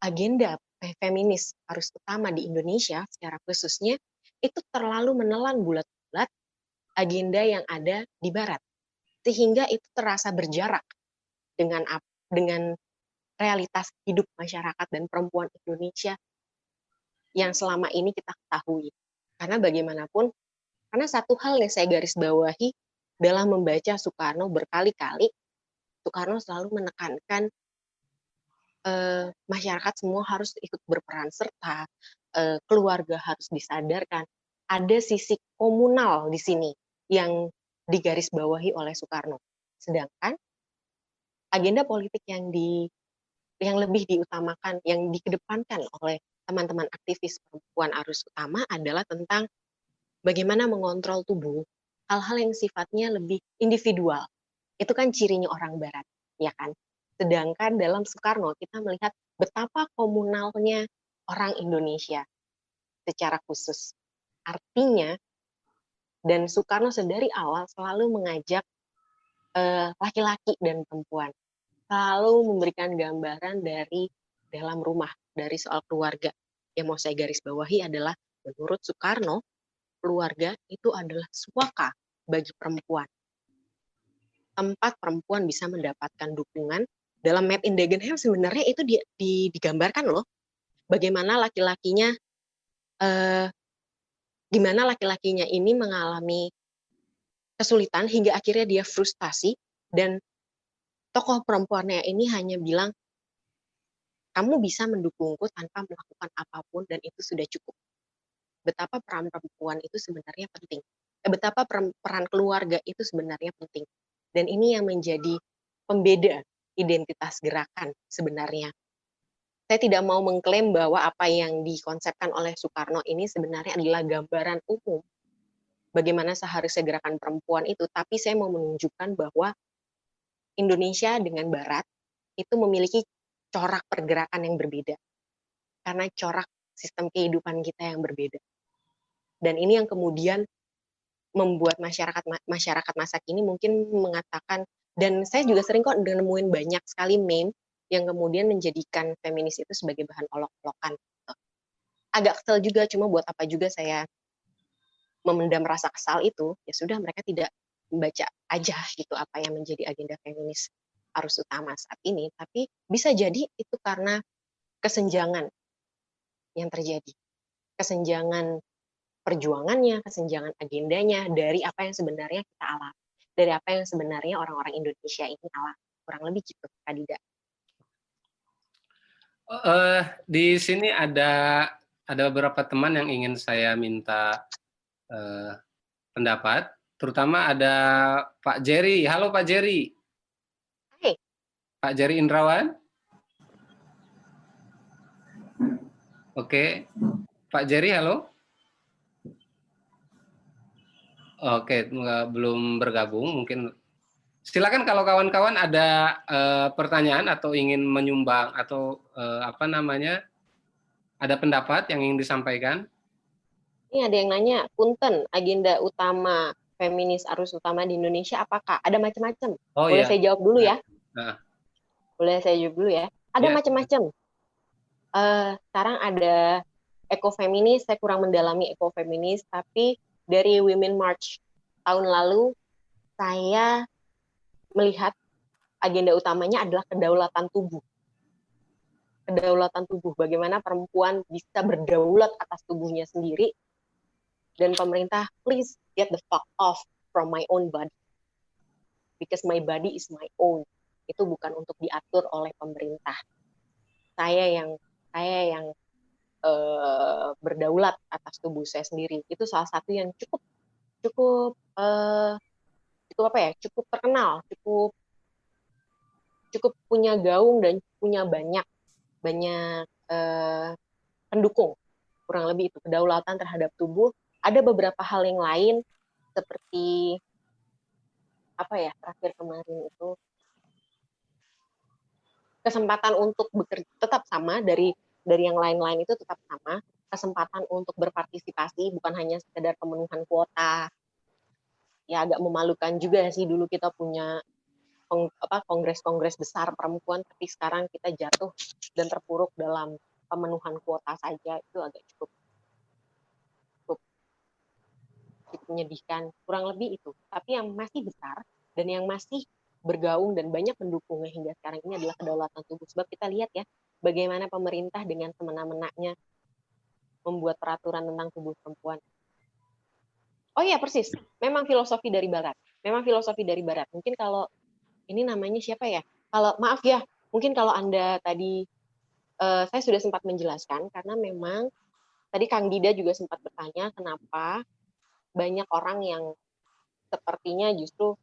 agenda feminis harus utama di Indonesia secara khususnya itu terlalu menelan bulat-bulat agenda yang ada di barat sehingga itu terasa berjarak dengan dengan realitas hidup masyarakat dan perempuan Indonesia yang selama ini kita ketahui. Karena bagaimanapun, karena satu hal yang saya garis bawahi dalam membaca Soekarno berkali-kali, Soekarno selalu menekankan eh, masyarakat semua harus ikut berperan serta, eh, keluarga harus disadarkan. Ada sisi komunal di sini yang digaris bawahi oleh Soekarno. Sedangkan agenda politik yang di yang lebih diutamakan, yang dikedepankan oleh teman-teman aktivis perempuan arus utama adalah tentang bagaimana mengontrol tubuh, hal-hal yang sifatnya lebih individual. Itu kan cirinya orang barat, ya kan? Sedangkan dalam Soekarno kita melihat betapa komunalnya orang Indonesia secara khusus. Artinya, dan Soekarno sedari awal selalu mengajak eh, laki-laki uh, dan perempuan selalu memberikan gambaran dari dalam rumah, dari soal keluarga. Yang mau saya garis bawahi adalah menurut Soekarno, keluarga itu adalah suaka bagi perempuan. Tempat perempuan bisa mendapatkan dukungan dalam Made in Dagenham sebenarnya itu di, di, digambarkan loh bagaimana laki-lakinya eh, gimana laki-lakinya ini mengalami kesulitan hingga akhirnya dia frustasi dan tokoh perempuannya ini hanya bilang, kamu bisa mendukungku tanpa melakukan apa pun dan itu sudah cukup. Betapa peran perempuan itu sebenarnya penting. Eh, betapa peran keluarga itu sebenarnya penting. Dan ini yang menjadi pembeda identitas gerakan sebenarnya. Saya tidak mau mengklaim bahwa apa yang dikonsepkan oleh Soekarno ini sebenarnya adalah gambaran umum bagaimana seharusnya gerakan perempuan itu, tapi saya mau menunjukkan bahwa Indonesia dengan Barat itu memiliki corak pergerakan yang berbeda. Karena corak sistem kehidupan kita yang berbeda. Dan ini yang kemudian membuat masyarakat masyarakat masa kini mungkin mengatakan dan saya juga sering kok nemuin banyak sekali meme yang kemudian menjadikan feminis itu sebagai bahan olok-olokan. Agak kesel juga, cuma buat apa juga saya memendam rasa kesal itu, ya sudah mereka tidak membaca aja gitu apa yang menjadi agenda feminis arus utama saat ini, tapi bisa jadi itu karena kesenjangan yang terjadi. Kesenjangan perjuangannya, kesenjangan agendanya dari apa yang sebenarnya kita alami, dari apa yang sebenarnya orang-orang Indonesia ini alami. Kurang lebih gitu, Kadida. Uh, di sini ada ada beberapa teman yang ingin saya minta uh, pendapat terutama ada Pak Jerry. Halo Pak Jerry. Hai. Pak Jerry Indrawan. Oke. Pak Jerry, halo. Oke, belum bergabung. Mungkin silakan kalau kawan-kawan ada uh, pertanyaan atau ingin menyumbang atau uh, apa namanya ada pendapat yang ingin disampaikan. Ini ada yang nanya, punten agenda utama feminis arus utama di Indonesia apakah? Ada macam-macam. Oh, Boleh iya. saya jawab dulu ya? Nah. Boleh saya jawab dulu ya? Ada ya. macam-macam. Uh, sekarang ada ekofeminis, saya kurang mendalami ekofeminis, tapi dari Women March tahun lalu saya melihat agenda utamanya adalah kedaulatan tubuh. Kedaulatan tubuh, bagaimana perempuan bisa berdaulat atas tubuhnya sendiri dan pemerintah please get the fuck off from my own body. Because my body is my own. Itu bukan untuk diatur oleh pemerintah. Saya yang saya yang uh, berdaulat atas tubuh saya sendiri. Itu salah satu yang cukup cukup uh, cukup apa ya? Cukup terkenal cukup cukup punya gaung dan punya banyak banyak uh, pendukung. Kurang lebih itu kedaulatan terhadap tubuh ada beberapa hal yang lain seperti apa ya terakhir kemarin itu kesempatan untuk bekerja tetap sama dari dari yang lain-lain itu tetap sama. Kesempatan untuk berpartisipasi bukan hanya sekedar pemenuhan kuota. Ya agak memalukan juga sih dulu kita punya apa kongres-kongres besar perempuan tapi sekarang kita jatuh dan terpuruk dalam pemenuhan kuota saja itu agak cukup, cukup menyedihkan kurang lebih itu tapi yang masih besar dan yang masih bergaung dan banyak pendukungnya hingga sekarang ini adalah kedaulatan tubuh. Sebab kita lihat ya, bagaimana pemerintah dengan semena-menanya membuat peraturan tentang tubuh perempuan. Oh iya persis, memang filosofi dari Barat. Memang filosofi dari Barat. Mungkin kalau ini namanya siapa ya? Kalau maaf ya, mungkin kalau anda tadi uh, saya sudah sempat menjelaskan karena memang tadi Kang Dida juga sempat bertanya kenapa banyak orang yang sepertinya justru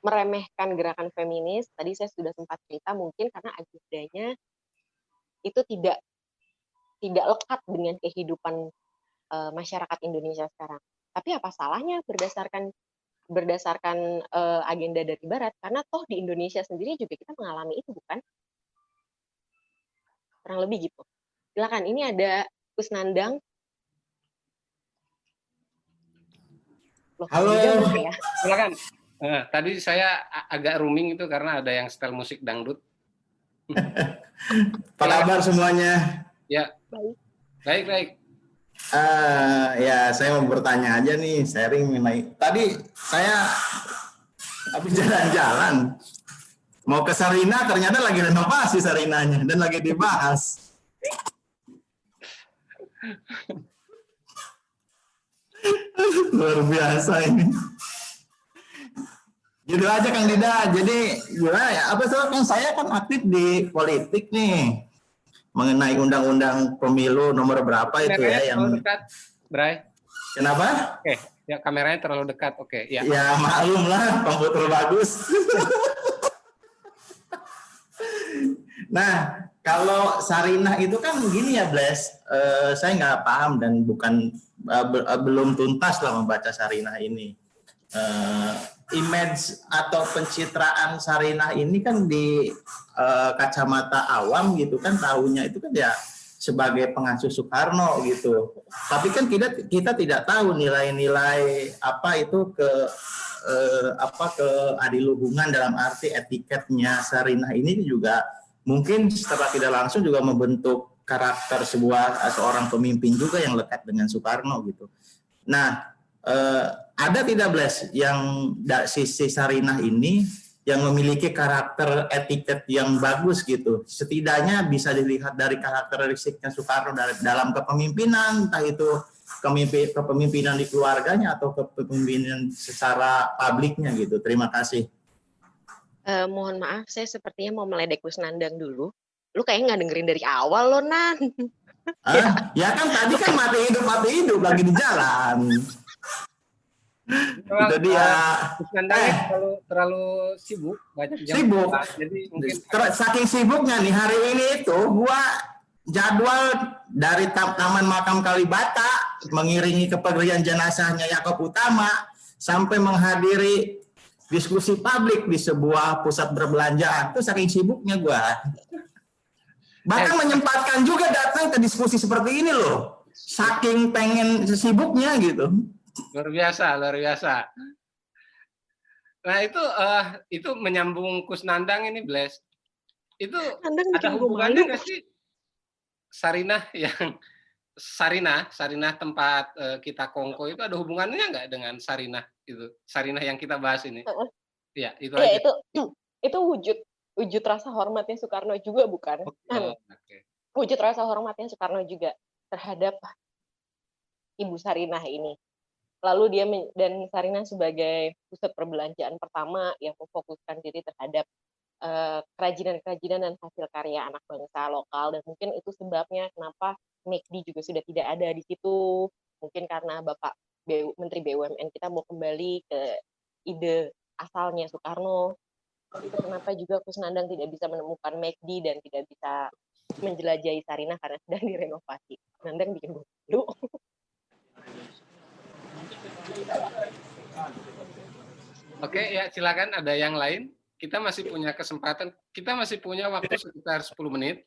meremehkan gerakan feminis, tadi saya sudah sempat cerita mungkin karena agendanya itu tidak tidak lekat dengan kehidupan uh, masyarakat Indonesia sekarang. Tapi apa salahnya berdasarkan berdasarkan uh, agenda dari Barat? Karena toh di Indonesia sendiri juga kita mengalami itu, bukan? Kurang lebih gitu. Silakan, ini ada Kusnandang. Loh, Halo. Ya? Silakan. Uh, tadi saya agak rooming itu karena ada yang setel musik dangdut. Apa kabar semuanya? Ya. Baik. Baik, baik. Uh, ya, saya mau bertanya aja nih, sharing mengenai. Tadi saya habis jalan-jalan mau ke Sarina, ternyata lagi renovasi Sarinanya dan lagi dibahas. Luar biasa ini. Gitu aja Kang Dida. Jadi gimana ya? Apa sih kan saya kan aktif di politik nih mengenai undang-undang pemilu nomor berapa itu ya yang dekat, Bray. Kenapa? Oke, ya kameranya terlalu dekat. Oke, ya. Ya maklum lah, komputer bagus. nah, kalau Sarinah itu kan gini ya, Bles. Uh, saya nggak paham dan bukan uh, be uh, belum tuntas lah membaca Sarinah ini. Uh, image atau pencitraan Sarinah ini kan di uh, kacamata awam gitu kan tahunya itu kan ya sebagai pengasuh Soekarno gitu. Tapi kan kita kita tidak tahu nilai-nilai apa itu ke uh, apa ke adil hubungan dalam arti etiketnya Sarinah ini juga mungkin setelah tidak langsung juga membentuk karakter sebuah seorang pemimpin juga yang lekat dengan Soekarno gitu. Nah, eh, ada tidak Bles yang sisi Sarinah ini yang memiliki karakter etiket yang bagus gitu. Setidaknya bisa dilihat dari karakteristiknya Soekarno dalam kepemimpinan, entah itu kepemimpinan di keluarganya atau kepemimpinan secara publiknya gitu. Terima kasih. Uh, mohon maaf, saya sepertinya mau meledek Gus Nandang dulu. Lu kayaknya nggak dengerin dari awal lo, Nan. Ah, ya kan tadi kan mati hidup mati hidup lagi di jalan itu dia. eh. terlalu terlalu sibuk, banyak jam. Sibuk. Jadi mungkin saking sibuknya nih hari ini itu gua jadwal dari Taman Makam Kalibata mengiringi kepergian jenazahnya Yakob Utama sampai menghadiri diskusi publik di sebuah pusat perbelanjaan itu saking sibuknya gua. Bahkan eh. menyempatkan juga datang ke diskusi seperti ini loh. Saking pengen sibuknya gitu. Luar biasa, luar biasa. Nah itu uh, itu menyambung Kusnandang ini, Bless. Itu Nandang ada hubungannya nggak sih Sarinah yang Sarinah, Sarinah tempat uh, kita kongko itu ada hubungannya nggak dengan Sarinah itu? Sarinah yang kita bahas ini. Iya, uh, itu ya, aja. itu itu wujud wujud rasa hormatnya Soekarno juga bukan? Oh, oh, okay. Wujud rasa hormatnya Soekarno juga terhadap Ibu Sarinah ini lalu dia dan Sarina sebagai pusat perbelanjaan pertama yang memfokuskan diri terhadap kerajinan-kerajinan dan hasil karya anak bangsa lokal. Dan mungkin itu sebabnya kenapa McD juga sudah tidak ada di situ. Mungkin karena Bapak BU, Menteri BUMN kita mau kembali ke ide asalnya Soekarno. Kenapa juga Kusnandang tidak bisa menemukan McD dan tidak bisa menjelajahi Sarina karena sedang direnovasi. Nandang bikin dulu. Oke, ya silakan. Ada yang lain. Kita masih punya kesempatan, kita masih punya waktu sekitar 10 menit.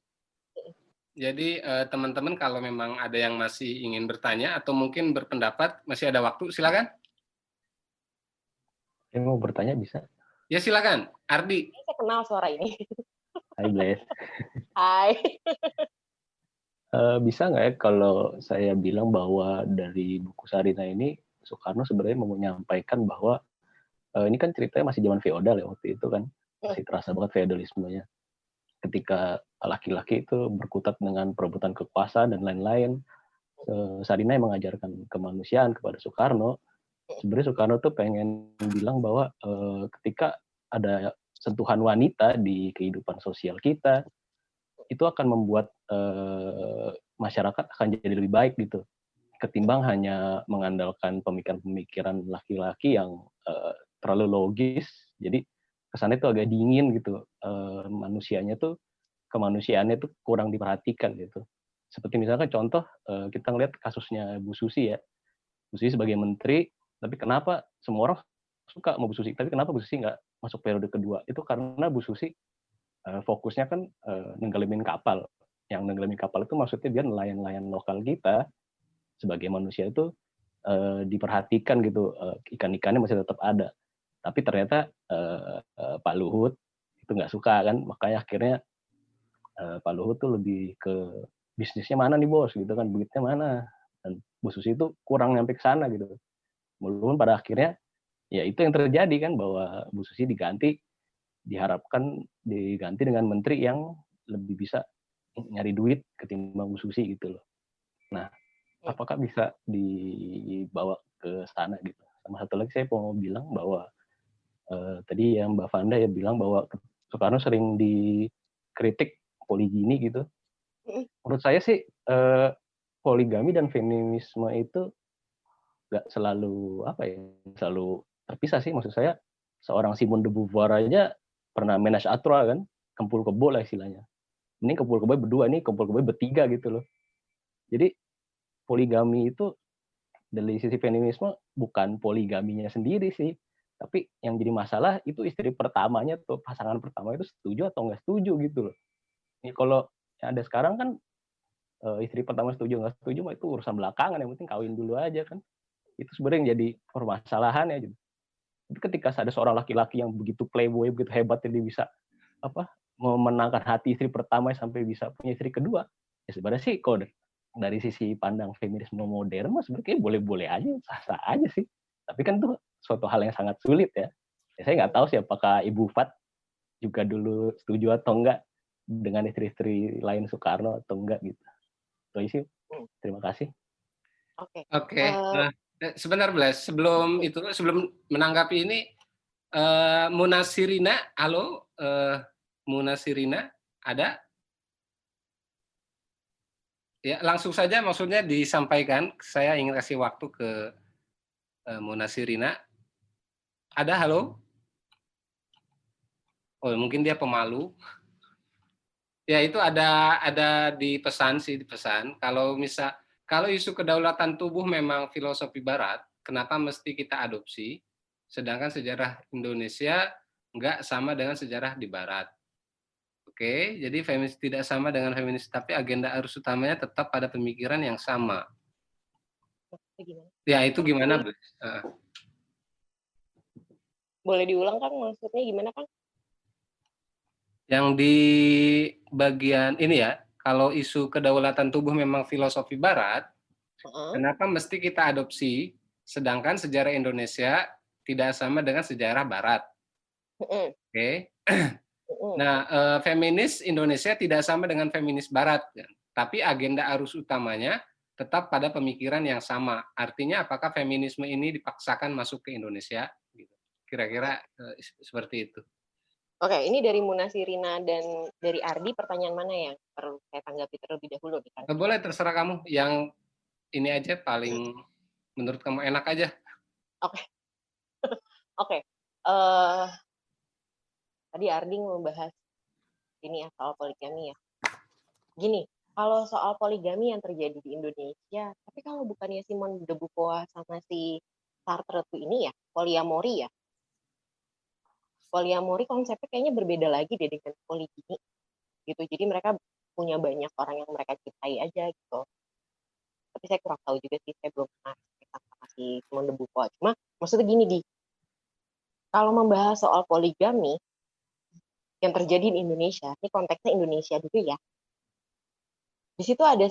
Jadi eh, teman-teman kalau memang ada yang masih ingin bertanya atau mungkin berpendapat, masih ada waktu, silakan. Saya mau bertanya bisa? Ya silakan, Ardi. Saya kenal suara ini. Hai Bless. Hai. Eh, bisa nggak ya kalau saya bilang bahwa dari buku Sarina ini Soekarno sebenarnya mau menyampaikan bahwa eh, ini kan ceritanya masih zaman feodal ya waktu itu kan. Masih terasa banget feodalismenya. Ketika laki-laki itu berkutat dengan perebutan kekuasaan dan lain-lain eh, Sarina yang mengajarkan kemanusiaan kepada Soekarno. Sebenarnya Soekarno tuh pengen bilang bahwa eh, ketika ada sentuhan wanita di kehidupan sosial kita itu akan membuat eh, masyarakat akan jadi lebih baik gitu. Ketimbang hanya mengandalkan pemikiran-pemikiran laki-laki yang uh, terlalu logis jadi kesannya itu agak dingin gitu uh, manusianya tuh kemanusiaannya tuh kurang diperhatikan gitu. Seperti misalkan contoh uh, kita ngelihat kasusnya Bu Susi ya. Bu Susi sebagai menteri tapi kenapa semua orang suka sama Bu Susi? Tapi kenapa Bu Susi nggak masuk periode kedua? Itu karena Bu Susi uh, fokusnya kan uh, nenggelamin kapal. Yang nenggelamin kapal itu maksudnya dia nelayan-nelayan lokal kita sebagai manusia itu uh, diperhatikan gitu. Uh, ikan-ikannya masih tetap ada tapi ternyata uh, uh, Pak Luhut itu nggak suka kan makanya akhirnya uh, Pak Luhut tuh lebih ke bisnisnya mana nih bos? Gitu kan duitnya mana? Dan Bu Susi itu kurang nyampe ke sana gitu. Walaupun pada akhirnya ya itu yang terjadi kan bahwa Bu Susi diganti diharapkan diganti dengan menteri yang lebih bisa nyari duit ketimbang Bu Susi gitu loh. Nah apakah bisa dibawa ke sana gitu. Sama satu lagi saya mau bilang bahwa uh, tadi yang Mbak Vanda ya bilang bahwa Soekarno sering dikritik poligini gitu. Menurut saya sih uh, poligami dan feminisme itu nggak selalu apa ya selalu terpisah sih. Maksud saya seorang Simone de Beauvoir aja pernah menage trois kan kempul kebo lah istilahnya. Ini kempul kebo berdua ini kempul kebo bertiga gitu loh. Jadi poligami itu dari sisi feminisme bukan poligaminya sendiri sih tapi yang jadi masalah itu istri pertamanya tuh pasangan pertama itu setuju atau nggak setuju gitu loh. Ini kalau yang ada sekarang kan istri pertama setuju nggak setuju mah itu urusan belakangan yang penting kawin dulu aja kan. Itu sebenarnya yang jadi permasalahan ya gitu. Ketika ada seorang laki-laki yang begitu playboy begitu hebat dia bisa apa memenangkan hati istri pertama sampai bisa punya istri kedua ya sebenarnya sih kalau dari sisi pandang feminisme modern mas sebenarnya boleh-boleh aja sah-sah aja sih tapi kan itu suatu hal yang sangat sulit ya, ya saya nggak tahu sih apakah ibu Fat juga dulu setuju atau enggak dengan istri-istri lain Soekarno atau enggak gitu. Itu sih. Terima kasih. Oke. Oke okay. uh, sebentar Blas sebelum itu sebelum menanggapi ini uh, Munasirina halo uh, Munasirina ada? Ya, langsung saja maksudnya disampaikan. Saya ingin kasih waktu ke uh, Mona Sirina. Ada halo? Oh, mungkin dia pemalu. Ya, itu ada ada di pesan sih di pesan. Kalau misal kalau isu kedaulatan tubuh memang filosofi barat, kenapa mesti kita adopsi? Sedangkan sejarah Indonesia enggak sama dengan sejarah di barat. Oke, jadi feminis tidak sama dengan feminis, tapi agenda arus utamanya tetap pada pemikiran yang sama. Ya, itu gimana, Bu? Uh. Boleh diulang, Kang? Maksudnya gimana, Kang? Yang di bagian ini ya, kalau isu kedaulatan tubuh memang filosofi barat, uh -huh. kenapa mesti kita adopsi, sedangkan sejarah Indonesia tidak sama dengan sejarah barat? Uh -huh. Oke. Nah, eh, feminis Indonesia tidak sama dengan feminis Barat, kan? tapi agenda arus utamanya tetap pada pemikiran yang sama. Artinya, apakah feminisme ini dipaksakan masuk ke Indonesia? Gitu. Kira-kira eh, seperti itu. Oke, ini dari Munasirina dan dari Ardi, pertanyaan mana yang perlu saya tanggapi terlebih dahulu? Kan? Boleh, terserah kamu. Yang ini aja paling hmm. menurut kamu enak aja. Oke. Oke. Uh, tadi Ardi membahas ini ya soal poligami ya. Gini, kalau soal poligami yang terjadi di Indonesia, tapi kalau bukannya Simon de Beauvoir sama si Sartre itu ini ya, poliamori ya? poliamori konsepnya kayaknya berbeda lagi deh dengan poligami gitu. Jadi mereka punya banyak orang yang mereka cintai aja gitu. Tapi saya kurang tahu juga sih saya belum pernah sama si Simon de Beauvoir. Cuma maksudnya gini di. Kalau membahas soal poligami yang terjadi di Indonesia ini konteksnya Indonesia dulu ya di situ ada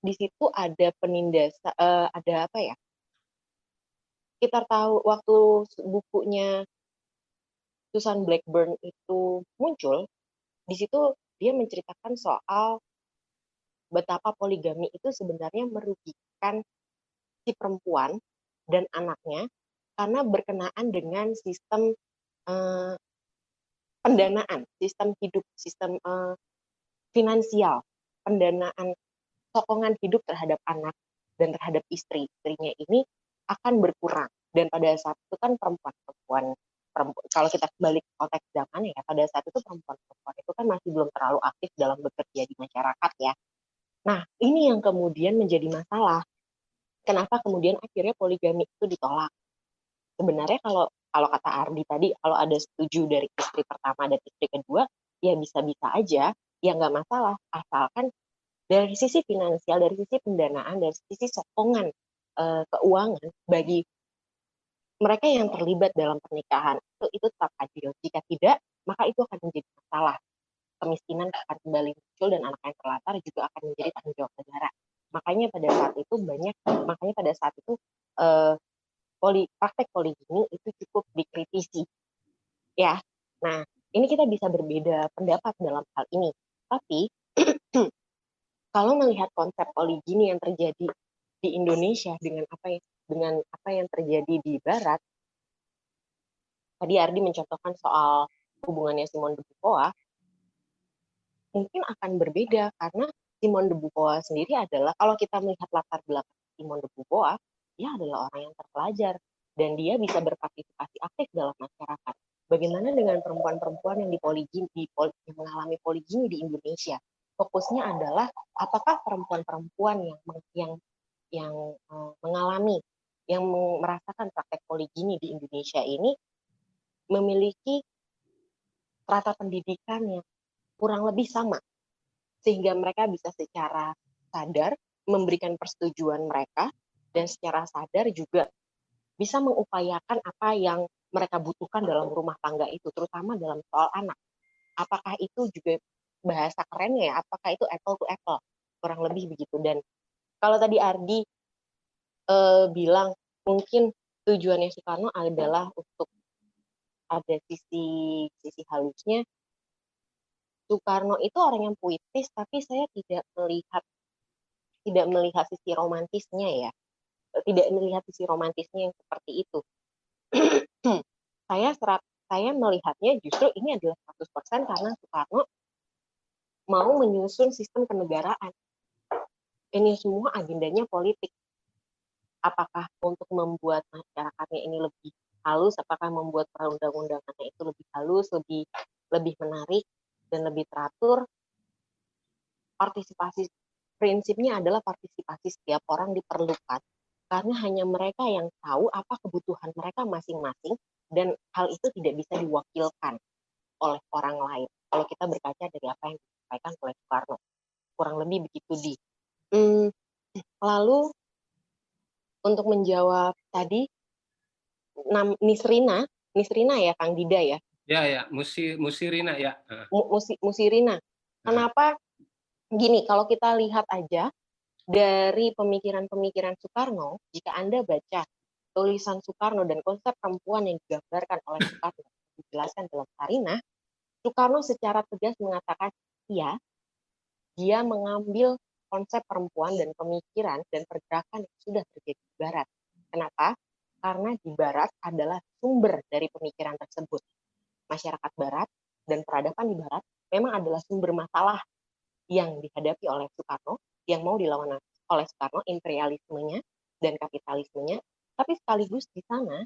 di situ ada penindas uh, ada apa ya? Kita tahu waktu bukunya Susan Blackburn itu muncul di situ dia menceritakan soal betapa poligami itu sebenarnya merugikan si perempuan dan anaknya karena berkenaan dengan sistem uh, pendanaan, sistem hidup, sistem uh, finansial, pendanaan sokongan hidup terhadap anak dan terhadap istri. Istrinya ini akan berkurang. Dan pada saat itu kan perempuan-perempuan perempuan kalau kita kembali ke konteks zaman ya pada saat itu perempuan-perempuan itu kan masih belum terlalu aktif dalam bekerja di masyarakat ya. Nah ini yang kemudian menjadi masalah. Kenapa kemudian akhirnya poligami itu ditolak? Sebenarnya kalau kalau kata Ardi tadi kalau ada setuju dari istri pertama dan istri kedua ya bisa-bisa aja ya nggak masalah asalkan dari sisi finansial, dari sisi pendanaan, dari sisi sokongan uh, keuangan bagi mereka yang terlibat dalam pernikahan itu itu tetap adil. Jika tidak, maka itu akan menjadi masalah. Kemiskinan akan kembali muncul dan anak yang terlantar juga akan menjadi tanggung jawab negara. Makanya pada saat itu banyak, makanya pada saat itu uh, poli, praktek poligami itu cukup dikritisi. Ya, nah ini kita bisa berbeda pendapat dalam hal ini. Tapi kalau melihat konsep poligini yang terjadi di Indonesia dengan apa yang dengan apa yang terjadi di Barat, tadi Ardi mencontohkan soal hubungannya Simon de Beauvoir, mungkin akan berbeda karena Simon de Beauvoir sendiri adalah kalau kita melihat latar belakang Simon de Beauvoir, dia adalah orang yang terpelajar dan dia bisa berpartisipasi aktif dalam masyarakat. Bagaimana dengan perempuan-perempuan yang yang mengalami poligini di Indonesia? fokusnya adalah apakah perempuan-perempuan yang yang yang uh, mengalami yang merasakan praktek poligini di Indonesia ini memiliki strata pendidikan yang kurang lebih sama sehingga mereka bisa secara sadar memberikan persetujuan mereka dan secara sadar juga bisa mengupayakan apa yang mereka butuhkan dalam rumah tangga itu terutama dalam soal anak. Apakah itu juga bahasa kerennya ya? Apakah itu apple to apple? Kurang lebih begitu. Dan kalau tadi Ardi uh, bilang mungkin tujuannya Soekarno adalah untuk ada sisi sisi halusnya. Soekarno itu orang yang puitis tapi saya tidak melihat tidak melihat sisi romantisnya ya. Tidak melihat sisi romantisnya yang seperti itu saya serap saya melihatnya justru ini adalah 100% karena Soekarno mau menyusun sistem kenegaraan. Ini semua agendanya politik. Apakah untuk membuat masyarakatnya ini lebih halus, apakah membuat perundang-undangannya itu lebih halus, lebih lebih menarik dan lebih teratur. Partisipasi prinsipnya adalah partisipasi setiap orang diperlukan karena hanya mereka yang tahu apa kebutuhan mereka masing-masing dan hal itu tidak bisa diwakilkan oleh orang lain. Kalau kita berkaca dari apa yang disampaikan oleh Soekarno. Kurang lebih begitu di. Hmm, lalu untuk menjawab tadi Nam, Nisrina, Nisrina ya Kang Dida ya? Ya ya, Musi, Musirina ya. Musi, Musirina. Kenapa gini? Kalau kita lihat aja dari pemikiran-pemikiran Soekarno, jika Anda baca tulisan Soekarno dan konsep perempuan yang digambarkan oleh Soekarno dijelaskan dalam Sarinah, Soekarno secara tegas mengatakan ya, dia mengambil konsep perempuan dan pemikiran dan pergerakan yang sudah terjadi di Barat. Kenapa? Karena di Barat adalah sumber dari pemikiran tersebut. Masyarakat Barat dan peradaban di Barat memang adalah sumber masalah yang dihadapi oleh Soekarno, yang mau dilawan oleh Soekarno, imperialismenya dan kapitalismenya, tapi sekaligus di sana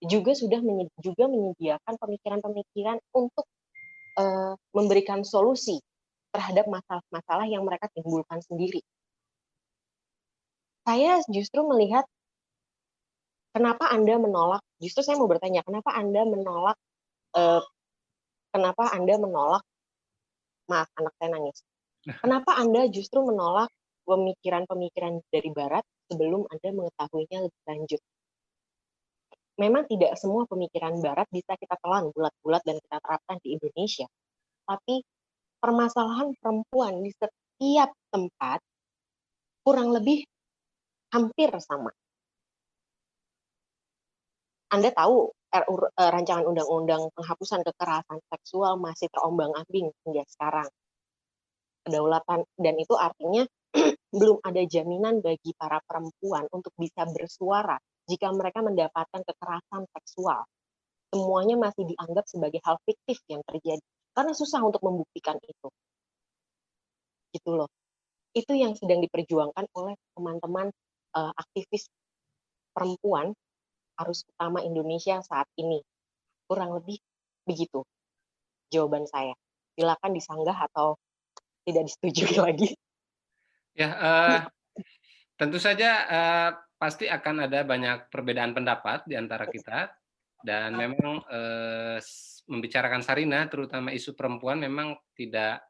juga sudah juga menyediakan pemikiran-pemikiran untuk uh, memberikan solusi terhadap masalah-masalah yang mereka timbulkan sendiri. Saya justru melihat kenapa Anda menolak, justru saya mau bertanya, kenapa Anda menolak uh, kenapa Anda menolak maaf anak saya nangis. Kenapa Anda justru menolak pemikiran-pemikiran dari barat sebelum Anda mengetahuinya lebih lanjut? Memang tidak semua pemikiran barat bisa kita telan bulat-bulat dan kita terapkan di Indonesia. Tapi permasalahan perempuan di setiap tempat kurang lebih hampir sama. Anda tahu eh, rancangan undang-undang penghapusan kekerasan seksual masih terombang-ambing hingga sekarang. Kedaulatan dan itu artinya belum ada jaminan bagi para perempuan untuk bisa bersuara jika mereka mendapatkan kekerasan seksual. Semuanya masih dianggap sebagai hal fiktif yang terjadi karena susah untuk membuktikan itu. Gitu loh. Itu yang sedang diperjuangkan oleh teman-teman uh, aktivis perempuan arus utama Indonesia saat ini. Kurang lebih begitu jawaban saya. Silakan disanggah atau tidak disetujui lagi. Ya, uh, tentu saja uh, pasti akan ada banyak perbedaan pendapat di antara kita. Dan memang uh, membicarakan Sarina terutama isu perempuan memang tidak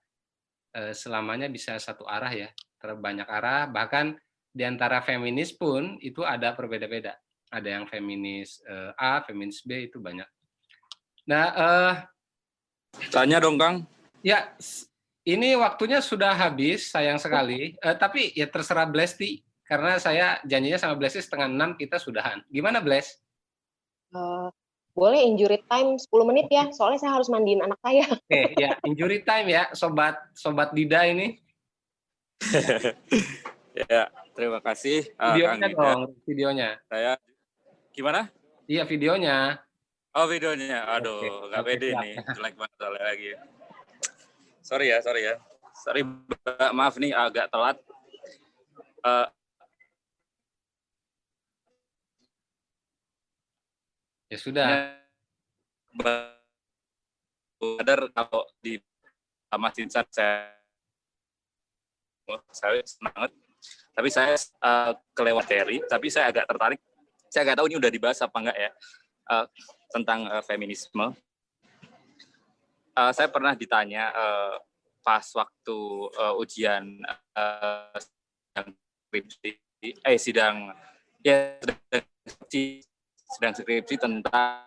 uh, selamanya bisa satu arah ya, terbanyak arah. Bahkan di antara feminis pun itu ada berbeda-beda. Ada yang feminis uh, A, feminis B itu banyak. Nah, uh, tanya dong Kang. Ya, ini waktunya sudah habis, sayang sekali. Uh, tapi ya terserah Blesti, karena saya janjinya sama Blesti setengah enam kita sudahan. Gimana Bles? Uh, boleh injury time 10 menit ya, soalnya saya harus mandiin anak saya. Oke, okay, ya injury time ya, sobat sobat Dida ini. ya, terima kasih. Videonya uh, dong, videonya. Saya Gimana? Iya videonya. Oh videonya, aduh nggak pede nih, jelek banget soalnya lagi. Sorry ya, sorry ya, sorry maaf nih agak telat. Uh, ya sudah. Sadar kalau di Mas Insan saya saya senang banget. Tapi saya uh, kelewat teori, tapi saya agak tertarik saya nggak tahu ini udah dibahas apa enggak ya uh, tentang uh, feminisme. Uh, saya pernah ditanya uh, pas waktu uh, ujian uh, skripsi, eh sidang ya skripsi, sedang skripsi tentang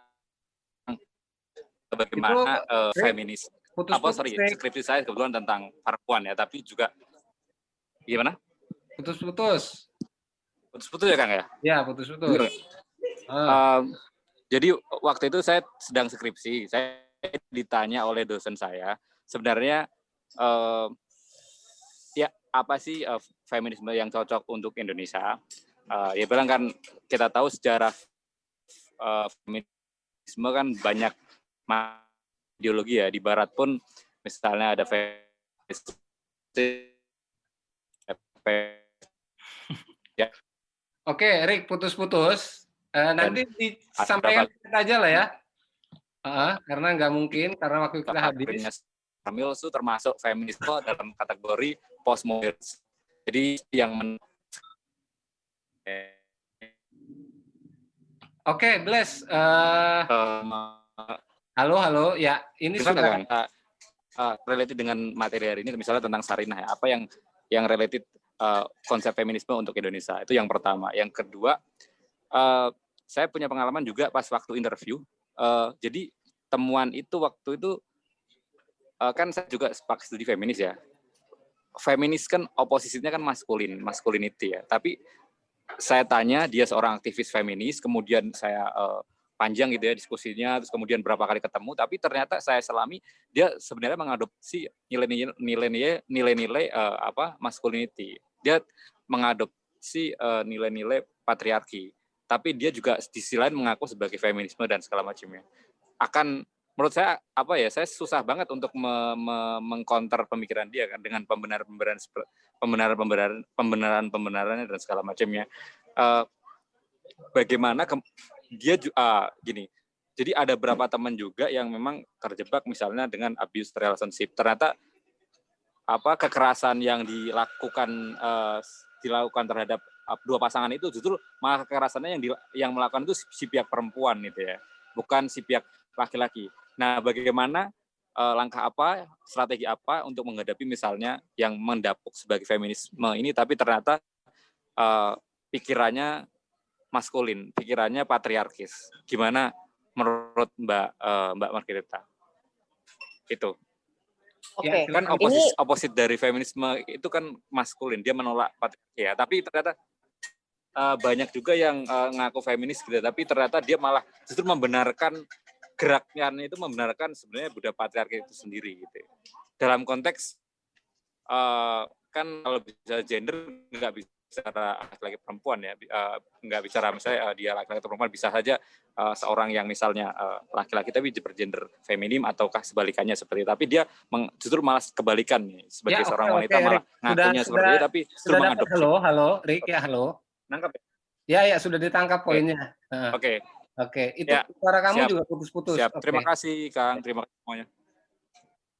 bagaimana uh, feminis putus, apa sorry skripsi saya kebetulan tentang perempuan ya tapi juga gimana putus-putus Putus-putus ya Kang ya? Ya putus-putus. Uh. Um, jadi waktu itu saya sedang skripsi, saya ditanya oleh dosen saya, sebenarnya uh, ya apa sih uh, feminisme yang cocok untuk Indonesia? Uh, ya bilang kan kita tahu sejarah uh, feminisme kan banyak ideologi ya di Barat pun misalnya ada feminisme ya Oke, Rick, putus-putus. Uh, nanti disampaikan aja lah ya. Uh, karena nggak mungkin, karena waktu kita habis. Kamil itu termasuk feminisme dalam kategori postmodern. Jadi yang men Oke, okay, Bless. Uh, halo, halo. Ya, ini sudah. Kan, uh, uh, related dengan materi hari ini, misalnya tentang Sarinah ya. Apa yang yang related uh, konsep feminisme untuk Indonesia. Itu yang pertama. Yang kedua, uh, saya punya pengalaman juga pas waktu interview. Uh, jadi temuan itu waktu itu uh, kan saya juga sepak studi feminis ya. Feminis kan oposisinya kan maskulin, masculinity ya. Tapi saya tanya dia seorang aktivis feminis, kemudian saya uh, panjang gitu ya diskusinya, terus kemudian berapa kali ketemu, tapi ternyata saya selami dia sebenarnya mengadopsi nilai-nilai nilai-nilai uh, apa masculinity dia mengadopsi uh, nilai-nilai patriarki tapi dia juga di sisi lain mengaku sebagai feminisme dan segala macamnya. Akan menurut saya apa ya saya susah banget untuk me, me, mengcounter pemikiran dia kan dengan pembenaran pembenaran pembenaran pembenaran pembenaran pembenarannya dan segala macamnya. Uh, bagaimana ke, dia uh, gini. Jadi ada beberapa teman juga yang memang terjebak misalnya dengan abuse relationship. Ternyata apa kekerasan yang dilakukan uh, dilakukan terhadap dua pasangan itu justru malah kekerasannya yang di, yang melakukan itu si pihak perempuan gitu ya bukan si pihak laki-laki Nah, bagaimana uh, langkah apa, strategi apa untuk menghadapi misalnya yang mendapuk sebagai feminisme ini, tapi ternyata uh, pikirannya maskulin, pikirannya patriarkis. Gimana menurut Mbak uh, Mbak Margareta? Itu. Oke. Okay. kan oposit ini... oposit dari feminisme itu kan maskulin, dia menolak patriarki ya. Tapi ternyata uh, banyak juga yang uh, ngaku feminis gitu, tapi ternyata dia malah justru membenarkan geraknya itu membenarkan sebenarnya budaya patriarki itu sendiri gitu. Dalam konteks uh, kan kalau bisa gender nggak bisa bicara laki-laki perempuan ya uh, nggak bicara misalnya uh, dia laki-laki atau perempuan bisa saja uh, seorang yang misalnya laki-laki uh, tapi bergender feminim ataukah sebalikannya seperti itu. Tapi dia meng, justru malah kebalikan nih sebagai ya, seorang okay, wanita okay, malah Rick. ngakunya sudah, seperti itu tapi justru mengadopsi. Halo halo Rick. Ya halo nangkap ya ya, ya sudah ditangkap okay. poinnya oke okay. oke itu ya, suara kamu siap, juga putus-putus siap. Okay. terima kasih Kang terima kasih semuanya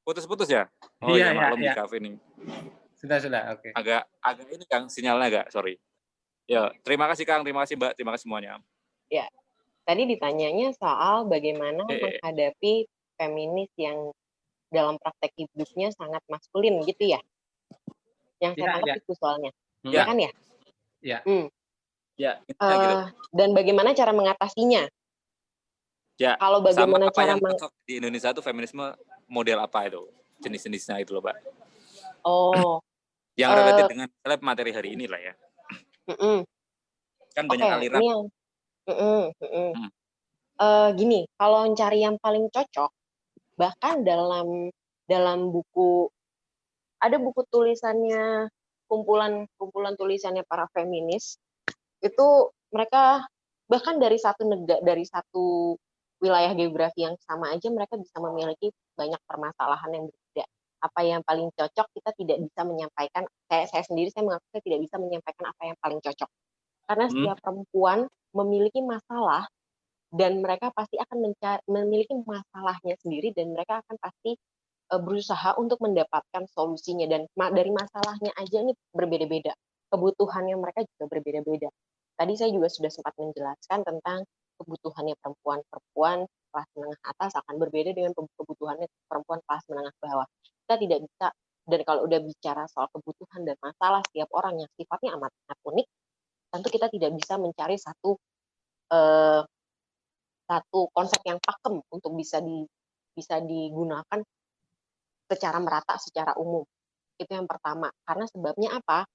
putus-putus ya oh iya, ya, maklum ya, di kafe ini sudah, sudah. Oke. Okay. Agak agak ini Kang, sinyalnya agak, sorry. Ya, terima kasih Kang, terima kasih Mbak, terima kasih semuanya. Ya. Tadi ditanyanya soal bagaimana eh, menghadapi feminis yang dalam praktek hidupnya sangat maskulin gitu ya. Yang saya ya, tangkap ya. itu soalnya. Ya. ya kan ya? Ya. Hmm. Ya, uh, gitu. Dan bagaimana cara mengatasinya? Ya. Kalau bagaimana sama cara yang di Indonesia itu feminisme model apa itu? Jenis-jenisnya itu loh, Pak. Oh, yang uh, dengan materi hari ini lah ya. Mm -mm. Kan banyak okay, aliran. Yang, mm -mm, mm -mm. Hmm. Uh, gini, kalau mencari yang paling cocok, bahkan dalam dalam buku ada buku tulisannya kumpulan kumpulan tulisannya para feminis itu mereka bahkan dari satu negara dari satu wilayah geografi yang sama aja mereka bisa memiliki banyak permasalahan yang berbeda apa yang paling cocok kita tidak bisa menyampaikan saya saya sendiri saya mengaku saya tidak bisa menyampaikan apa yang paling cocok karena hmm. setiap perempuan memiliki masalah dan mereka pasti akan mencari, memiliki masalahnya sendiri dan mereka akan pasti berusaha untuk mendapatkan solusinya dan dari masalahnya aja ini berbeda-beda kebutuhannya mereka juga berbeda-beda tadi saya juga sudah sempat menjelaskan tentang kebutuhannya perempuan-perempuan kelas menengah atas akan berbeda dengan kebutuhannya perempuan kelas menengah bawah. Kita tidak bisa dan kalau udah bicara soal kebutuhan dan masalah setiap orang yang sifatnya amat amat unik, tentu kita tidak bisa mencari satu eh, satu konsep yang pakem untuk bisa di bisa digunakan secara merata secara umum. Itu yang pertama. Karena sebabnya apa?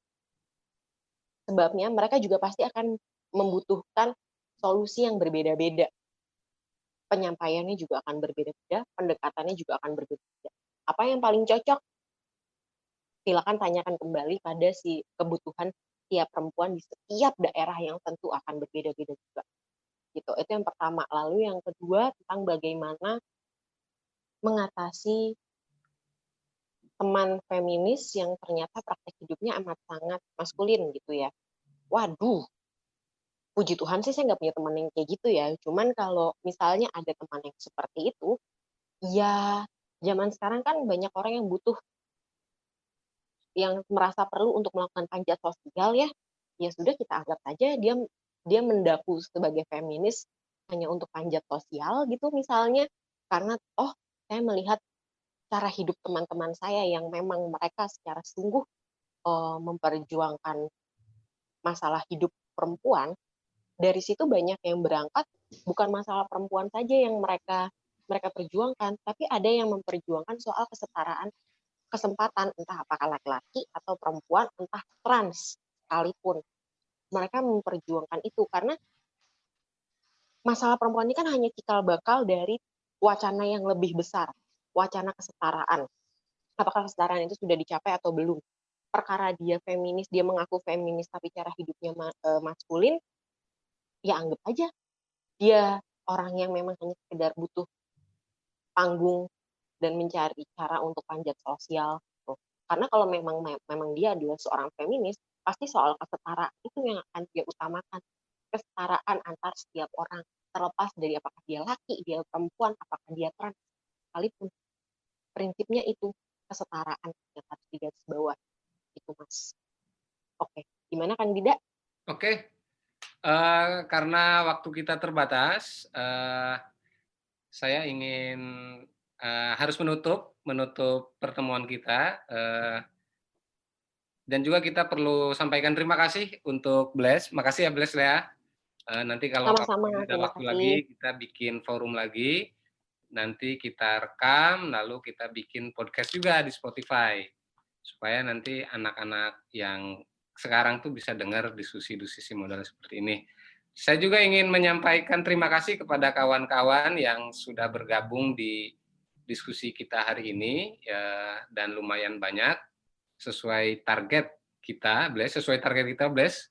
Sebabnya mereka juga pasti akan membutuhkan solusi yang berbeda-beda. Penyampaiannya juga akan berbeda-beda, pendekatannya juga akan berbeda-beda. Apa yang paling cocok? Silakan tanyakan kembali pada si kebutuhan tiap perempuan di setiap daerah yang tentu akan berbeda-beda juga. Gitu. Itu yang pertama. Lalu yang kedua tentang bagaimana mengatasi teman feminis yang ternyata praktek hidupnya amat sangat maskulin gitu ya. Waduh, puji Tuhan sih saya nggak punya teman yang kayak gitu ya. Cuman kalau misalnya ada teman yang seperti itu, ya zaman sekarang kan banyak orang yang butuh yang merasa perlu untuk melakukan panjat sosial ya. Ya sudah kita anggap saja dia dia mendaku sebagai feminis hanya untuk panjat sosial gitu misalnya karena oh saya melihat cara hidup teman-teman saya yang memang mereka secara sungguh uh, memperjuangkan masalah hidup perempuan dari situ banyak yang berangkat bukan masalah perempuan saja yang mereka mereka perjuangkan, tapi ada yang memperjuangkan soal kesetaraan kesempatan entah apakah laki-laki atau perempuan, entah trans sekalipun. Mereka memperjuangkan itu karena masalah perempuan ini kan hanya cikal bakal dari wacana yang lebih besar, wacana kesetaraan. Apakah kesetaraan itu sudah dicapai atau belum? Perkara dia feminis, dia mengaku feminis tapi cara hidupnya eh, maskulin, ya anggap aja dia orang yang memang hanya sekedar butuh panggung dan mencari cara untuk panjat sosial. Gitu. Karena kalau memang memang dia adalah seorang feminis, pasti soal kesetaraan itu yang akan dia utamakan. Kesetaraan antar setiap orang, terlepas dari apakah dia laki, dia perempuan, apakah dia trans, sekalipun. Prinsipnya itu kesetaraan yang harus digaris bawah. Itu mas. Oke, gimana kan tidak? Oke, Uh, karena waktu kita terbatas, uh, saya ingin uh, harus menutup menutup pertemuan kita uh, dan juga kita perlu sampaikan terima kasih untuk Bless. Makasih ya Bless ya. Uh, nanti kalau Sama-sama, ada waktu kasih. lagi kita bikin forum lagi. Nanti kita rekam lalu kita bikin podcast juga di Spotify supaya nanti anak-anak yang sekarang tuh bisa dengar diskusi-diskusi modal seperti ini. Saya juga ingin menyampaikan terima kasih kepada kawan-kawan yang sudah bergabung di diskusi kita hari ini ya dan lumayan banyak sesuai target kita, Bless, sesuai target kita, Bless.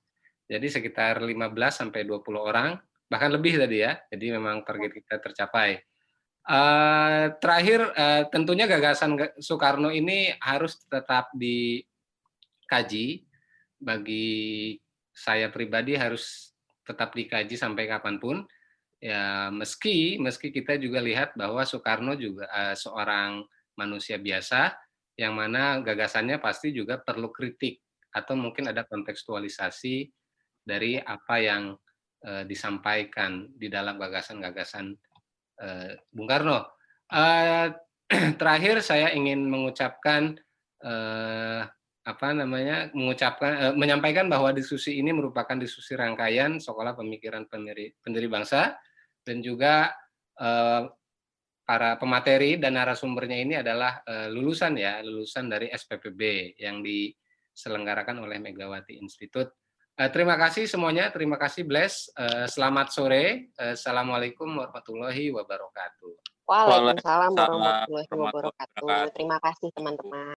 Jadi sekitar 15 sampai 20 orang, bahkan lebih tadi ya. Jadi memang target kita tercapai. Uh, terakhir, uh, tentunya gagasan Soekarno ini harus tetap dikaji. Bagi saya pribadi harus tetap dikaji sampai kapan pun. Ya, meski meski kita juga lihat bahwa Soekarno juga uh, seorang manusia biasa yang mana gagasannya pasti juga perlu kritik atau mungkin ada kontekstualisasi dari apa yang uh, disampaikan di dalam gagasan-gagasan uh, Bung Karno. Uh, terakhir saya ingin mengucapkan uh, apa namanya mengucapkan eh, menyampaikan bahwa diskusi ini merupakan diskusi rangkaian sekolah pemikiran pendiri, pendiri bangsa dan juga eh, para pemateri dan narasumbernya ini adalah eh, lulusan ya lulusan dari SPPB yang diselenggarakan oleh Megawati Institute. Eh, terima kasih semuanya, terima kasih Bless. Eh, selamat sore, eh, assalamualaikum warahmatullahi wabarakatuh. Waalaikumsalam warahmatullahi wabarakatuh. Terima kasih teman-teman.